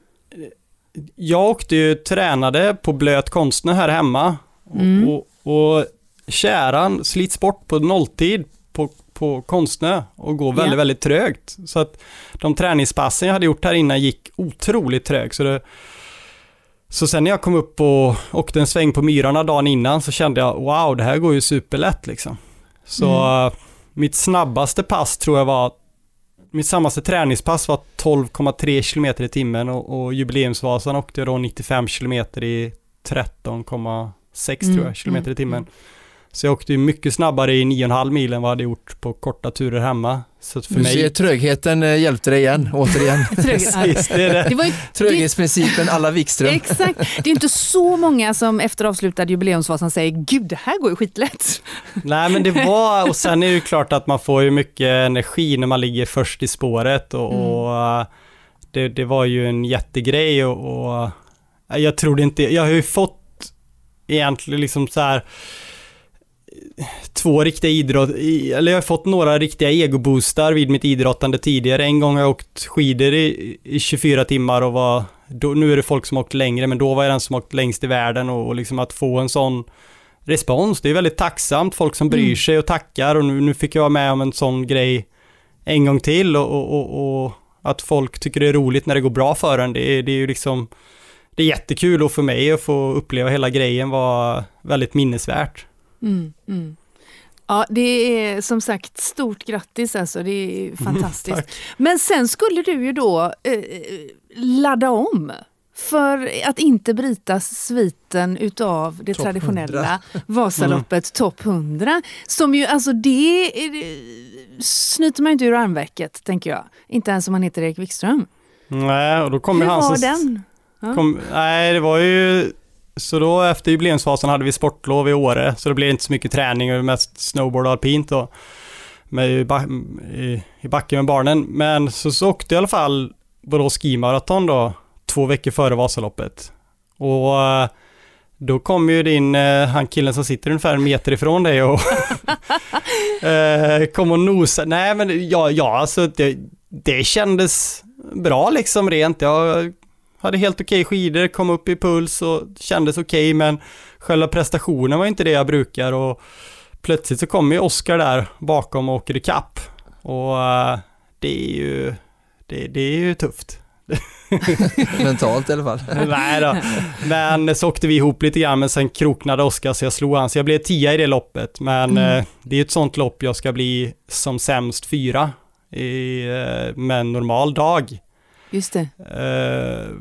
jag åkte ju tränade på blöt konstnär här hemma Mm. och, och, och käran slits bort på nolltid på, på konstnö och går väldigt, Ja. väldigt trögt. Så att de träningspassen jag hade gjort här innan gick otroligt trögt. Så, det, så sen när jag kom upp och åkte en sväng på myrarna dagen innan så kände jag wow, det här går ju superlätt liksom. Så Mm. eh, mitt snabbaste pass tror jag var mitt snabbaste träningspass var 12,3 km i timmen och, och jubileumsvasan åkte jag då 95 km i 13,6 tror Mm, jag, kilometer i mm, timmen. Så jag åkte ju mycket snabbare i 9,5 mil än vad jag hade gjort på korta turer hemma. Så för Du mig... ser, trögheten eh, hjälpte dig igen, återigen. Precis, det är det. Det var ju, Tröghetsprincipen alla Wikström. exakt. Det är inte så många som efter avslutad jubileumsvasan säger gud det här går ju skitlätt. Nej men det var, och sen är det ju klart att man får ju mycket energi när man ligger först i spåret och, Mm. och äh, det, det var ju en jättegrej och, och äh, jag tror det inte, jag har ju fått egentligen liksom så här två riktiga idrott, eller jag har fått några riktiga egoboostar vid mitt idrottande tidigare. En gång har jag åkt skidor i, i 24 timmar och var, då, nu är det folk som åkt längre, men då var jag den som åkt längst i världen och, och liksom att få en sån respons, det är väldigt tacksamt, folk som bryr Mm. sig och tackar och nu, nu fick jag vara med om en sån grej en gång till och, och, och, och att folk tycker det är roligt när det går bra för en, det är, det är ju liksom det är jättekul och för mig att få uppleva hela grejen var väldigt minnesvärt. Mm, mm. Ja, det är som sagt stort grattis alltså, det är fantastiskt. tack. Men sen skulle du ju då eh, ladda om för att inte bryta sviten utav det Topp traditionella Vasaloppet Topp 100. Som ju, alltså det är, snyter man inte ur armvecket, tänker jag. Inte ens om man heter Erik Wikström. Nej, och då kom Hur var som- den? Ja. Kom, nej, det var ju... Så då efter jubileumsfasen hade vi sportlov i Åre, så det blev inte så mycket träning, och mest snowboard och alpint då. Med, i, ba- i, I backen med barnen. Men så, så åkte jag i alla fall Borås Ski Marathon då, två veckor före Vasaloppet. Och eh, då kom ju din, eh, han killen som sitter ungefär en meter ifrån dig och eh, kom och nosade. Nej men ja, ja alltså det, det kändes bra liksom rent. Jag hade helt okej skidor, kom upp i puls och kändes okej men själva prestationen var inte det jag brukar och plötsligt så kommer ju Oskar där bakom och åker i kapp och eh, det är ju det, det är ju tufft. Mentalt i alla fall. Nej då. Men så åkte vi ihop lite grann men sen kroknade Oskar så jag slog han så jag blev tia i det loppet men Mm. eh, det är ett sånt lopp jag ska bli som sämst fyra i, eh, med en normal dag. Just det. Eh,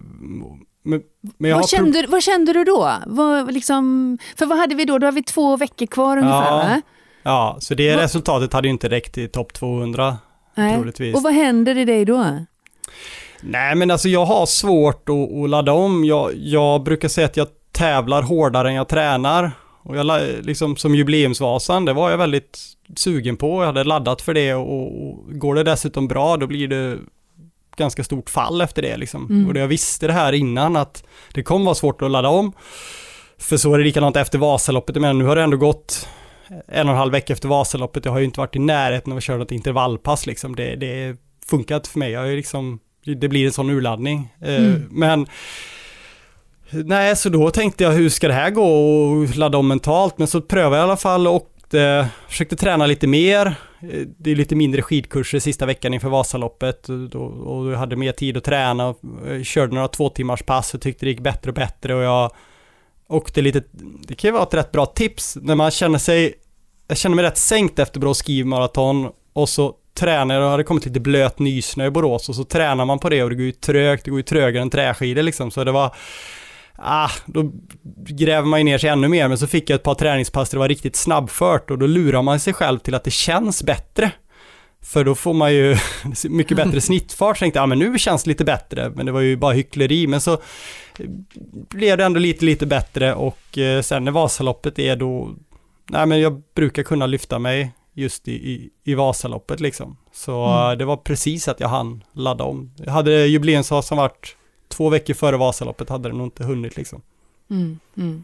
men, men Vad kände, vad kände du då? Vad, liksom, för vad hade vi då? Då har vi två veckor kvar ungefär Ja, va? Ja, så det Vad- resultatet hade ju inte räckt i topp 200 Nej. troligtvis. Och vad händer i dig då? Nej men alltså jag har svårt att, att ladda om. Jag, jag brukar säga att jag tävlar hårdare än jag tränar. Och jag, liksom som jubileumsvasan, det var jag väldigt sugen på. Jag hade laddat för det och, och går det dessutom bra då blir det ganska stort fall efter det liksom. Mm. Och jag visste det här innan att det kommer vara svårt att ladda om. För så är det likadant efter Vasaloppet. Men nu har det ändå gått en och en halv vecka efter Vasaloppet. Jag har ju inte varit i närheten av att köra något intervallpass liksom. Det, det funkat för mig. Jag ju liksom, det blir en sån urladdning. Eh, Mm. Men Nej, så då tänkte jag hur ska det här gå och ladda om mentalt. Men så prövade jag i alla fall och eh, försökte träna lite mer. Eh, det är lite mindre skidkurser sista veckan inför Vasaloppet. Och, och jag hade mer tid att träna. och, eh, Körde några två timmars pass och tyckte det gick bättre och bättre. Och jag åkte lite, det kan ju vara ett rätt bra tips när man känner sig, jag känner mig rätt sänkt efter Borås skivmaraton och så tränar jag, och hade kommit lite blöt nysnö i Borås och så tränar man på det och det går ju trögt, det går ju trögare än träskidor liksom. Så det var Ah, då gräver man ju ner sig ännu mer, men så fick jag ett par träningspass där det var riktigt snabbfört och då lurar man sig själv till att det känns bättre. För då får man ju mycket bättre snittfart, så tänkte jag, ja men nu känns det lite bättre, men det var ju bara hyckleri, men så blev det ändå lite, lite bättre och eh, sen när Vasaloppet är då, nej men jag brukar kunna lyfta mig just i, i, i Vasaloppet liksom. Så Mm. eh, det var precis att jag hann ladda om. Jag hade jubileumsvasan varit två veckor före Vasaloppet hade det nog inte hunnit liksom. Mm, mm.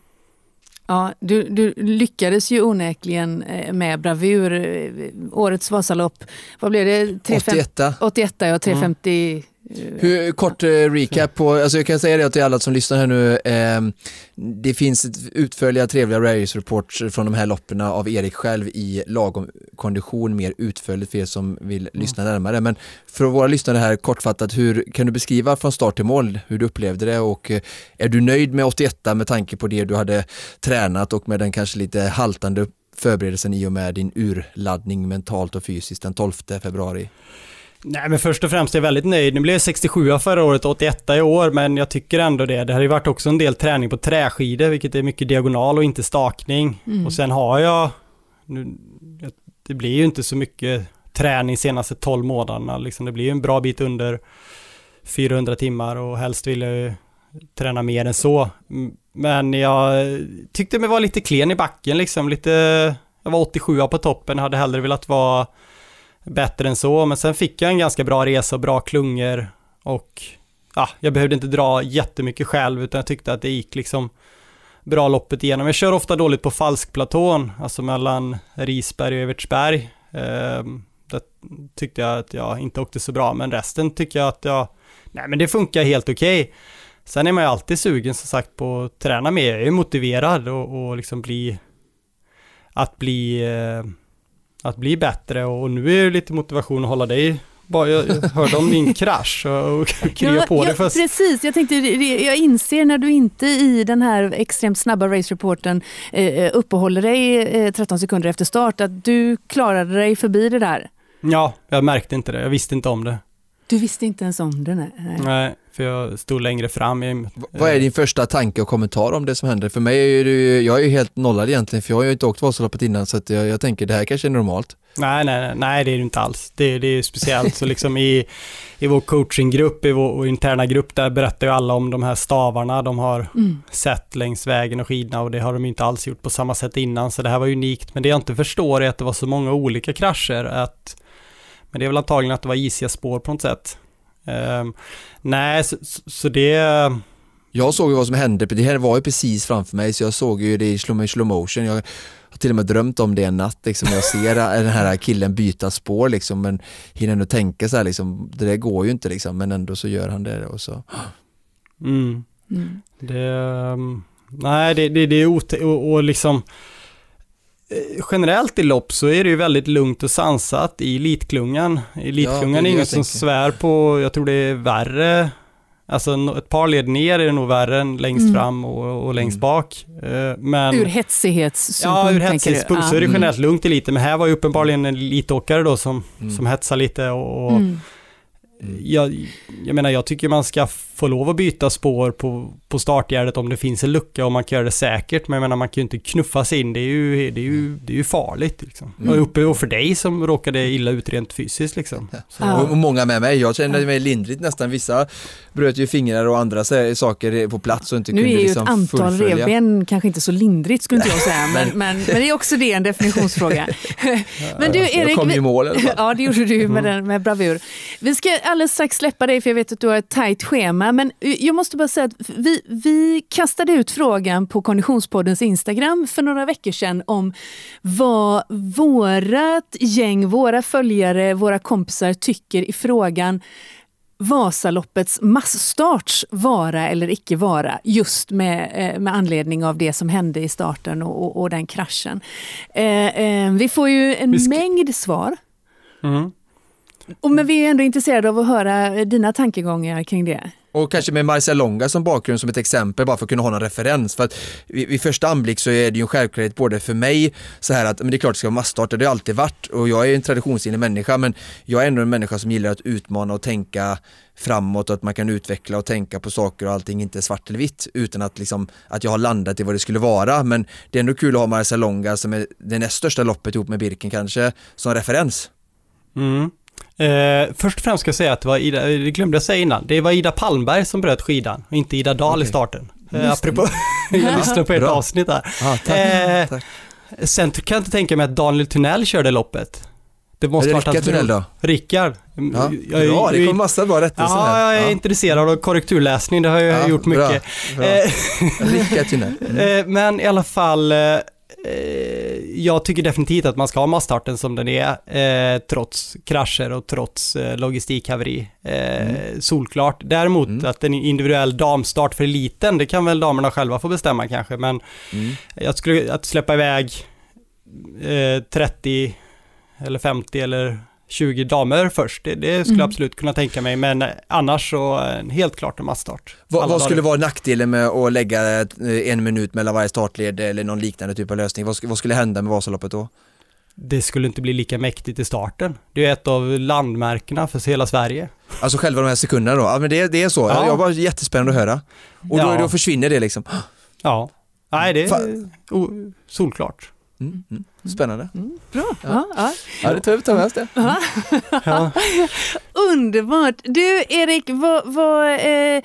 Ja, du, du lyckades ju onekligen eh, med bravur. eh, Årets Vasalopp, vad blev det? 350 81 81 ja, 350. eh, Hur, kort eh, recap på, alltså jag kan säga det till alla som lyssnar här nu, ehm, det finns ett utförliga trevliga race reports från de här loppen av Erik själv i lagom kondition, mer utförligt för er som vill lyssna närmare. Men för våra lyssnare här kortfattat, hur kan du beskriva från start till mål hur du upplevde det och eh, är du nöjd med 81 med tanke på det du hade tränat och med den kanske lite haltande förberedelsen i och med din urladdning mentalt och fysiskt den 12 februari? Nej men först och främst är jag väldigt nöjd. Nu blev jag 67 förra året och 81 i år men jag tycker ändå det. Det har ju varit också en del träning på träskidor vilket är mycket diagonal och inte stakning. Mm. Och sen har jag, nu, det blir ju inte så mycket träning senaste 12 månaderna liksom. Det blir ju en bra bit under 400 timmar och helst vill jag ju träna mer än så. Men jag tyckte mig vara lite klen i backen liksom, lite, jag var 87 på toppen, hade hellre velat vara bättre än så, men sen fick jag en ganska bra resa och bra klungor och ja, jag behövde inte dra jättemycket själv utan jag tyckte att det gick liksom bra loppet igenom. Jag kör ofta dåligt på falskplatån, alltså mellan Risberg och Evertsberg. Eh, där tyckte jag att jag inte åkte så bra, men resten tycker jag att jag, nej men det funkar helt okej. Okay. Sen är man ju alltid sugen som sagt på att träna mer. Jag är motiverad och, och liksom bli, att bli, eh, att bli bättre och nu är det lite motivation att hålla dig bara jag hörde om din krasch och krya på ja, det. Fast... Precis, jag tänkte, jag inser när du inte i den här extremt snabba race-reporten eh, uppehåller dig eh, 13 sekunder efter start, att du klarade dig förbi det där. Ja, jag märkte inte det. Jag visste inte om det. Du visste inte ens om det? Nej, nej för jag stod längre fram. I, Vad är din första tanke och kommentar om det som hände? För mig är det jag är ju helt nollad egentligen, för jag har ju inte åkt Vasaloppet innan, så jag, jag tänker det här kanske är normalt. Nej, nej, nej, det är det inte alls. Det, det är speciellt. Så liksom i, i vår coachinggrupp, i vår, vår, interna grupp, där berättar ju alla om de här stavarna de har mm. sett längs vägen och skidorna och det har de inte alls gjort på samma sätt innan, så det här var unikt. Men det jag inte förstår är att det var så många olika krascher, att men det är väl antagligen att det var isiga spår på något sätt. Um, nej, så, så, det... Jag såg ju vad som hände, det här var ju precis framför mig så jag såg ju det i slow, slow motion. Jag har till och med drömt om det en natt, liksom, jag ser den här killen byta spår liksom, men hinner ändå tänka så här, liksom, det där går ju inte liksom, men ändå så gör han det och så. Mm. Mm. Det, um, nej, det, det, det är ot och, och liksom generellt i lopp så är det ju väldigt lugnt och sansat i elitklungan. Elitklungan ja, är ingen som svär på, jag tror det är värre, alltså ett par led ner är det nog värre än längst mm. fram och, och längst mm. bak. Eh, men, ur hetsighetssynpunkt Ja, ur hetsighetssynpunkt så är det generellt lugnt i eliten, men här var ju uppenbarligen en elitåkare då som, mm. som hetsar lite och, och mm. Mm. Jag, jag menar, jag tycker man ska få lov att byta spår på, på startgärdet om det finns en lucka och man kan göra det säkert. Men jag menar, man kan ju inte knuffas in. Det är ju, det är ju, det är ju farligt. Liksom. Mm. Och, uppe, och för dig som råkade illa ut rent fysiskt. Liksom. Ja. Och, och, många med mig. Jag kände mig lindrigt nästan. Vissa bröt ju fingrar och andra saker på plats och inte nu kunde Nu är ju liksom ett antal revben kanske inte så lindrigt skulle inte jag säga. men, men, men, det är också det en definitionsfråga. men du Erik. Jag kom ju i mål i alla fall. Ja, det gjorde du med, den, med bravur. Vi ska alldeles strax släppa dig för jag vet att du har ett tajt schema. Men jag måste bara säga att vi, vi kastade ut frågan på Konditionspoddens Instagram för några veckor sedan om vad vårat gäng, våra följare, våra kompisar tycker i frågan Vasaloppets massstarts vara eller icke vara just med, eh, med anledning av det som hände i starten och, och, och den kraschen. Eh, eh, vi får ju en mängd svar. Mm. Och men vi är ändå intresserade av att höra dina tankegångar kring det. Och kanske med Marcia Longa som bakgrund som ett exempel bara för att kunna ha någon referens. För att vid, vid första anblick så är det ju en självklarhet både för mig så här att men det är klart det ska vara massstarter, det har alltid varit och jag är en traditionsenlig människa men jag är ändå en människa som gillar att utmana och tänka framåt och att man kan utveckla och tänka på saker och allting inte är svart eller vitt utan att, liksom, att jag har landat i vad det skulle vara. Men det är ändå kul att ha Marcia Longa som är det näst största loppet ihop med Birken kanske som referens. Mm. Eh, först och främst ska jag säga att det var Ida, det glömde jag säga innan, det var Ida Palmberg som bröt skidan och inte Ida Dahl okay. i starten. Eh, apropå, jag lyssnade på ert avsnitt där. Ah, tack, eh, tack. Sen kan jag inte tänka mig att Daniel Tunnell körde loppet. Det måste det Rickard Tunnell då? Rickard. Ja, jag, bra, det kommer massa bra rättelser Ja, jag är ja. intresserad av korrekturläsning, det har jag ja, gjort mycket. Bra, bra. Eh, Rickard Tunnell. Mm. Men i alla fall, Eh, jag tycker definitivt att man ska ha massstarten som den är, eh, trots krascher och trots eh, logistikhaveri. Eh, mm. Solklart. Däremot mm. att en individuell damstart för eliten, det kan väl damerna själva få bestämma kanske, men mm. jag skulle, att släppa iväg 30 eh, eller 50 eller 20 damer först. Det, det skulle mm. jag absolut kunna tänka mig, men annars så helt klart en massstart. Vad, vad skulle vara nackdelen med att lägga eh, en minut mellan varje startled eller någon liknande typ av lösning? Vad, vad skulle hända med Vasaloppet då? Det skulle inte bli lika mäktigt i starten. Det är ett av landmärkena för hela Sverige. Alltså själva de här sekunderna då? Ja men det, det är så. Ja. Jag var jättespännande att höra. Och då, ja. då försvinner det liksom. Ja. Nej, det är solklart. Mm, mm. Spännande. Mm, bra. Ja. Ja, ja. det tar, tar med oss det. Ja. Underbart. Du Erik, vad, vad, eh,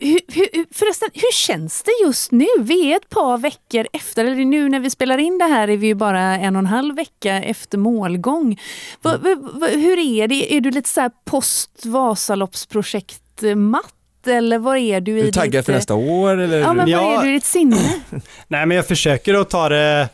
hur, hur, förresten, hur känns det just nu? Vi är ett par veckor efter, eller nu när vi spelar in det här är vi ju bara en och en halv vecka efter målgång. Va, va, va, hur är det? Är du lite så här post Vasaloppsprojekt matt eller var är du i du taggad ditt... för nästa år eller? Ja, men Ja. var är du i ditt sinne? Nej men jag försöker att ta det,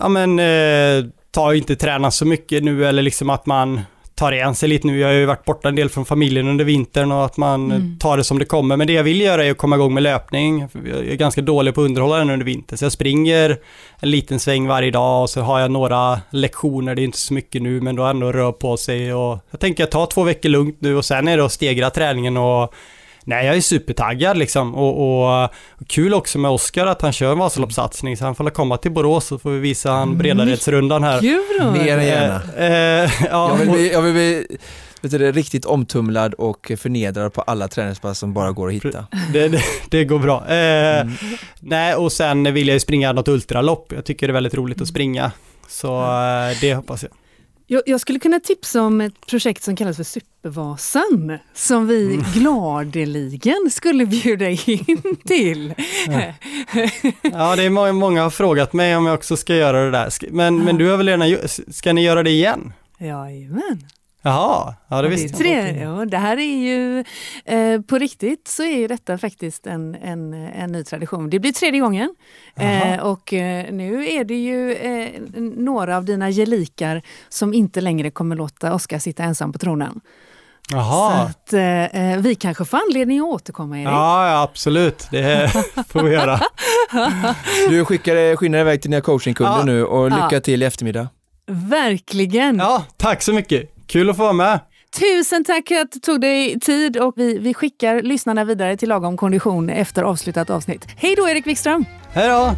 ja men eh, ta inte träna så mycket nu eller liksom att man tar igen sig lite nu. Jag har ju varit borta en del från familjen under vintern och att man Mm. tar det som det kommer. Men det jag vill göra är att komma igång med löpning. Jag är ganska dålig på att underhålla den under vintern. Så jag springer en liten sväng varje dag och så har jag några lektioner. Det är inte så mycket nu men då ändå rör på sig och jag tänker jag tar två veckor lugnt nu och sen är det att stegra träningen och Nej, jag är supertaggad liksom och, och, och kul också med Oskar att han kör en Vasaloppssatsning så han får komma till Borås så får vi visa han Bredaredsrundan här. Gud, Mer än gärna. Eh, eh, ja, Jag vill bli, jag vill bli vet du, riktigt omtumlad och förnedrad på alla träningspass som bara går att hitta. det, det, det går bra. Eh, Mm. Nej, och sen vill jag ju springa något ultralopp. Jag tycker det är väldigt roligt att springa. Så eh, det hoppas jag. Jag, jag skulle kunna tipsa om ett projekt som kallas för Supervasan som vi gladeligen skulle bjuda in till. Ja, det är många, många har frågat mig om jag också ska göra det där. Men, men du har väl redan ska ni göra det igen? Jajamän. Jaha, ja det det, visste jag tre, inte. ja, det här är ju, eh, på riktigt så är ju detta faktiskt en, en, en ny tradition. Det blir tredje gången eh, och eh, nu är det ju eh, några av dina gelikar som inte längre kommer låta Oskar sitta ensam på tronen. Så Jaha. att, eh, eh, vi kanske får anledning att återkomma Erik. Ja, ja, absolut. Det får vi göra. Du skickar, skyndar iväg till dina coachingkunder Ja. nu och lycka Ja. till i eftermiddag. Verkligen! Ja, tack så mycket. Kul att få vara med. Tusen tack för att du tog dig tid och vi, vi skickar lyssnarna vidare till lagom kondition efter avslutat avsnitt. Hej då Erik Wikström! Hej då!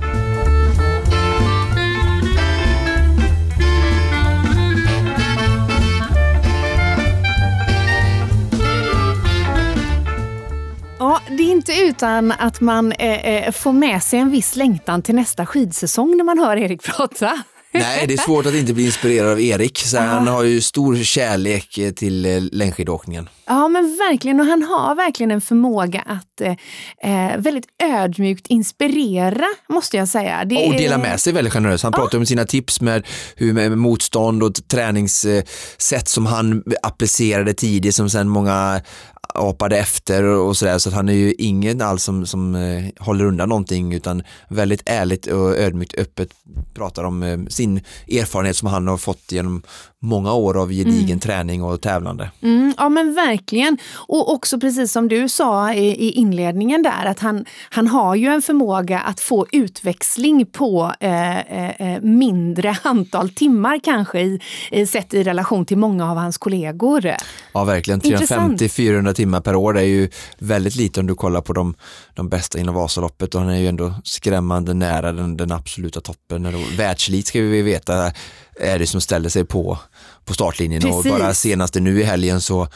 Ja, det är inte utan att man eh, eh, får med sig en viss längtan till nästa skidsäsong när man hör Erik prata. Nej, det är svårt att inte bli inspirerad av Erik. Så han har ju stor kärlek till eh, längdskidåkningen. Ja, men verkligen. Och han har verkligen en förmåga att eh, eh, väldigt ödmjukt inspirera, måste jag säga. Det Och dela med sig väldigt generöst. Han pratar om sina tips med hur med motstånd och träningssätt som han applicerade tidigt som sen många apade efter och sådär. Så att han är ju ingen alls som, som eh, håller undan någonting utan väldigt ärligt och ödmjukt öppet pratar om eh, sin erfarenhet som han har fått genom många år av gedigen träning och tävlande. Mm, ja men verkligen. Och också precis som du sa i, i inledningen där att han, han har ju en förmåga att få utväxling på eh, eh, mindre antal timmar kanske i, sett i relation till många av hans kollegor. Ja verkligen, Intressant. 350-400 timmar per år det är ju väldigt lite om du kollar på de, de bästa inom Vasaloppet och han är ju ändå skrämmande nära den, den absoluta toppen. Världselit ska vi veta är det som ställer sig på, på startlinjen och Precis. bara senaste nu i helgen så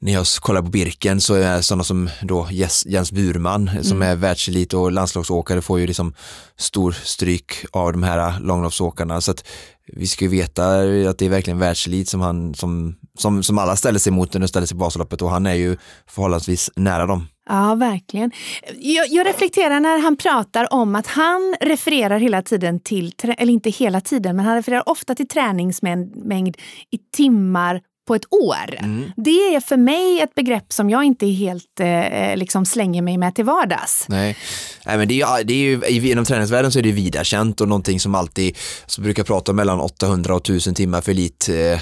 när jag kollar på Birken så är sådana som då Jens, Jens Burman som är världselit och landslagsåkare får ju liksom stor stryk av de här långloppsåkarna så att vi ska ju veta att det är verkligen världselit som han som, som, som alla ställer sig mot när de ställer sig på Vasaloppet och han är ju förhållandevis nära dem. Ja, verkligen. Jag, jag reflekterar när han pratar om att han refererar hela tiden till, eller inte hela tiden, men han refererar ofta till träningsmängd i timmar på ett år. Det är för mig ett begrepp som jag inte helt eh, liksom slänger mig med till vardags. Nej, Nej men det är, ju, det är ju, inom träningsvärlden så är det vida känt och någonting som alltid, som brukar prata om mellan 800 och 1000 timmar för elit eh,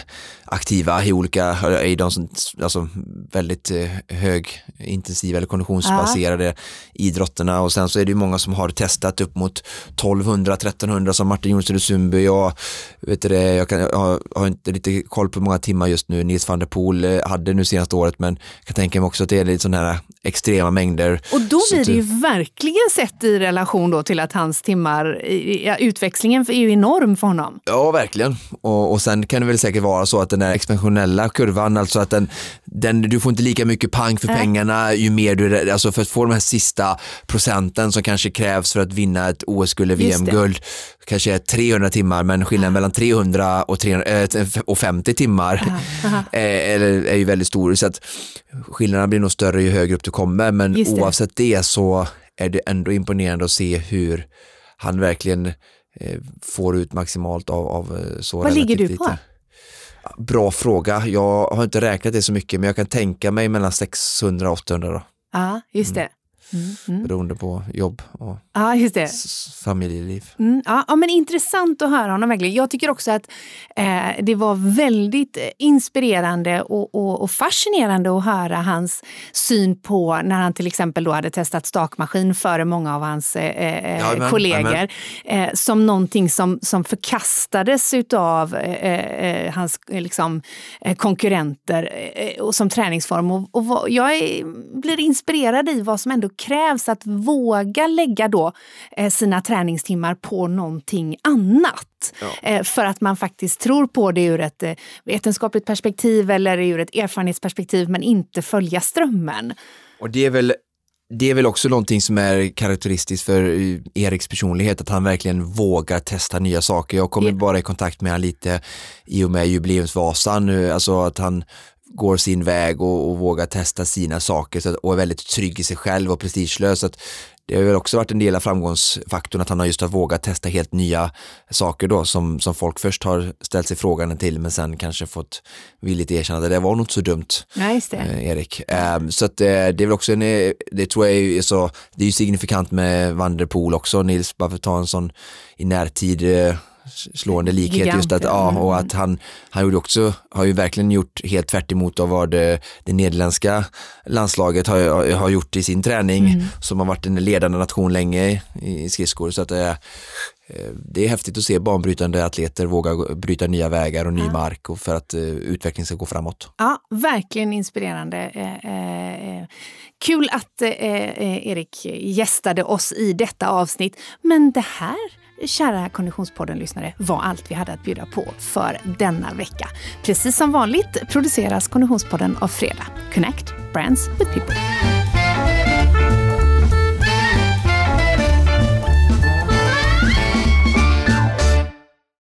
aktiva i olika, i de som, alltså väldigt eh, hög intensiva eller konditionsbaserade idrotterna. Och sen så är det ju många som har testat upp mot 1200, 1300 som Martin Jonsson Sundby. Jag, vet det, jag, kan, jag har, inte lite koll på hur många timmar just nu. Nils van der Poel eh, hade nu senaste året men jag kan tänka mig också att det är lite sådana här extrema mängder. Och då blir det ju verkligen sett i relation då till att hans timmar, utväxlingen är ju enorm för honom. Ja, verkligen. Och, och sen kan det väl säkert vara så att den här expansionella kurvan, alltså att den, den, du får inte lika mycket pang för pengarna ju mer du, alltså för att få de här sista procenten som kanske krävs för att vinna ett OS-guld eller. VM-guld, kanske är 300 timmar, men skillnaden mellan 300 och, 300, eh, och 50 timmar är, är, ju väldigt stor. Så att skillnaden blir nog större ju högre upp du kommer, men det. oavsett det så är det ändå imponerande att se hur han verkligen eh, får ut maximalt av, av eh, så Vad ligger du på? lite. Bra fråga. Jag har inte räknat det så mycket men jag kan tänka mig mellan 600 och 800 då. Ja, just det. Mm, mm. beroende på jobb och Ja, s- familjeliv. Mm, ja, ja, men intressant att höra honom verkligen. Jag tycker också att eh, det var väldigt eh, inspirerande och, och, och fascinerande att höra hans syn på när han till exempel då hade testat stakmaskin före många av hans eh, eh, Jajamän, kollegor. jajamän. Eh, som någonting som, som förkastades utav eh, eh, hans eh, liksom, eh, konkurrenter eh, och som träningsform. Och, och vad, jag är, blir inspirerad i vad som ändå krävs att våga lägga då eh, sina träningstimmar på någonting annat. Eh, för att man faktiskt tror på det ur ett eh, vetenskapligt perspektiv eller ur ett erfarenhetsperspektiv men inte följa strömmen. Och det är väl det är väl också någonting som är karaktäristiskt för Eriks personlighet, att han verkligen vågar testa nya saker. Jag kommer Ja. bara i kontakt med honom lite i och med jubileumsvasan, alltså att han går sin väg och, och vågar testa sina saker så att, och är väldigt trygg i sig själv och prestigelös. Så att det har väl också varit en del av framgångsfaktorn att han har just har vågat testa helt nya saker då som, som folk först har ställt sig frågan till men sen kanske fått villigt erkänna att det var nog inte så dumt just det. eh, Erik. Ehm, så att eh, det är väl också en, eh, det tror jag är så, det är ju signifikant med Van der Poel också, Nils, bara för att ta en sån i närtid eh, slående likhet Gigant, just att, ja. ja, Mm. och att han, han gjorde också, har ju verkligen gjort helt tvärt emot av vad det, det nederländska landslaget har, har gjort i sin träning, Mm. som har varit en ledande nation länge i, i skridskor, så att eh, eh, det är häftigt att se banbrytande atleter våga bryta nya vägar och ny mark och för att eh, utvecklingen ska gå framåt. Ja, verkligen inspirerande. Eh, eh, kul att eh, eh, Erik gästade oss i detta avsnitt. Men det här, kära Konditionspodden-lyssnare, var allt vi hade att bjuda på för denna vecka. Precis som vanligt produceras Konditionspodden av Fredag. Connect Brands with People.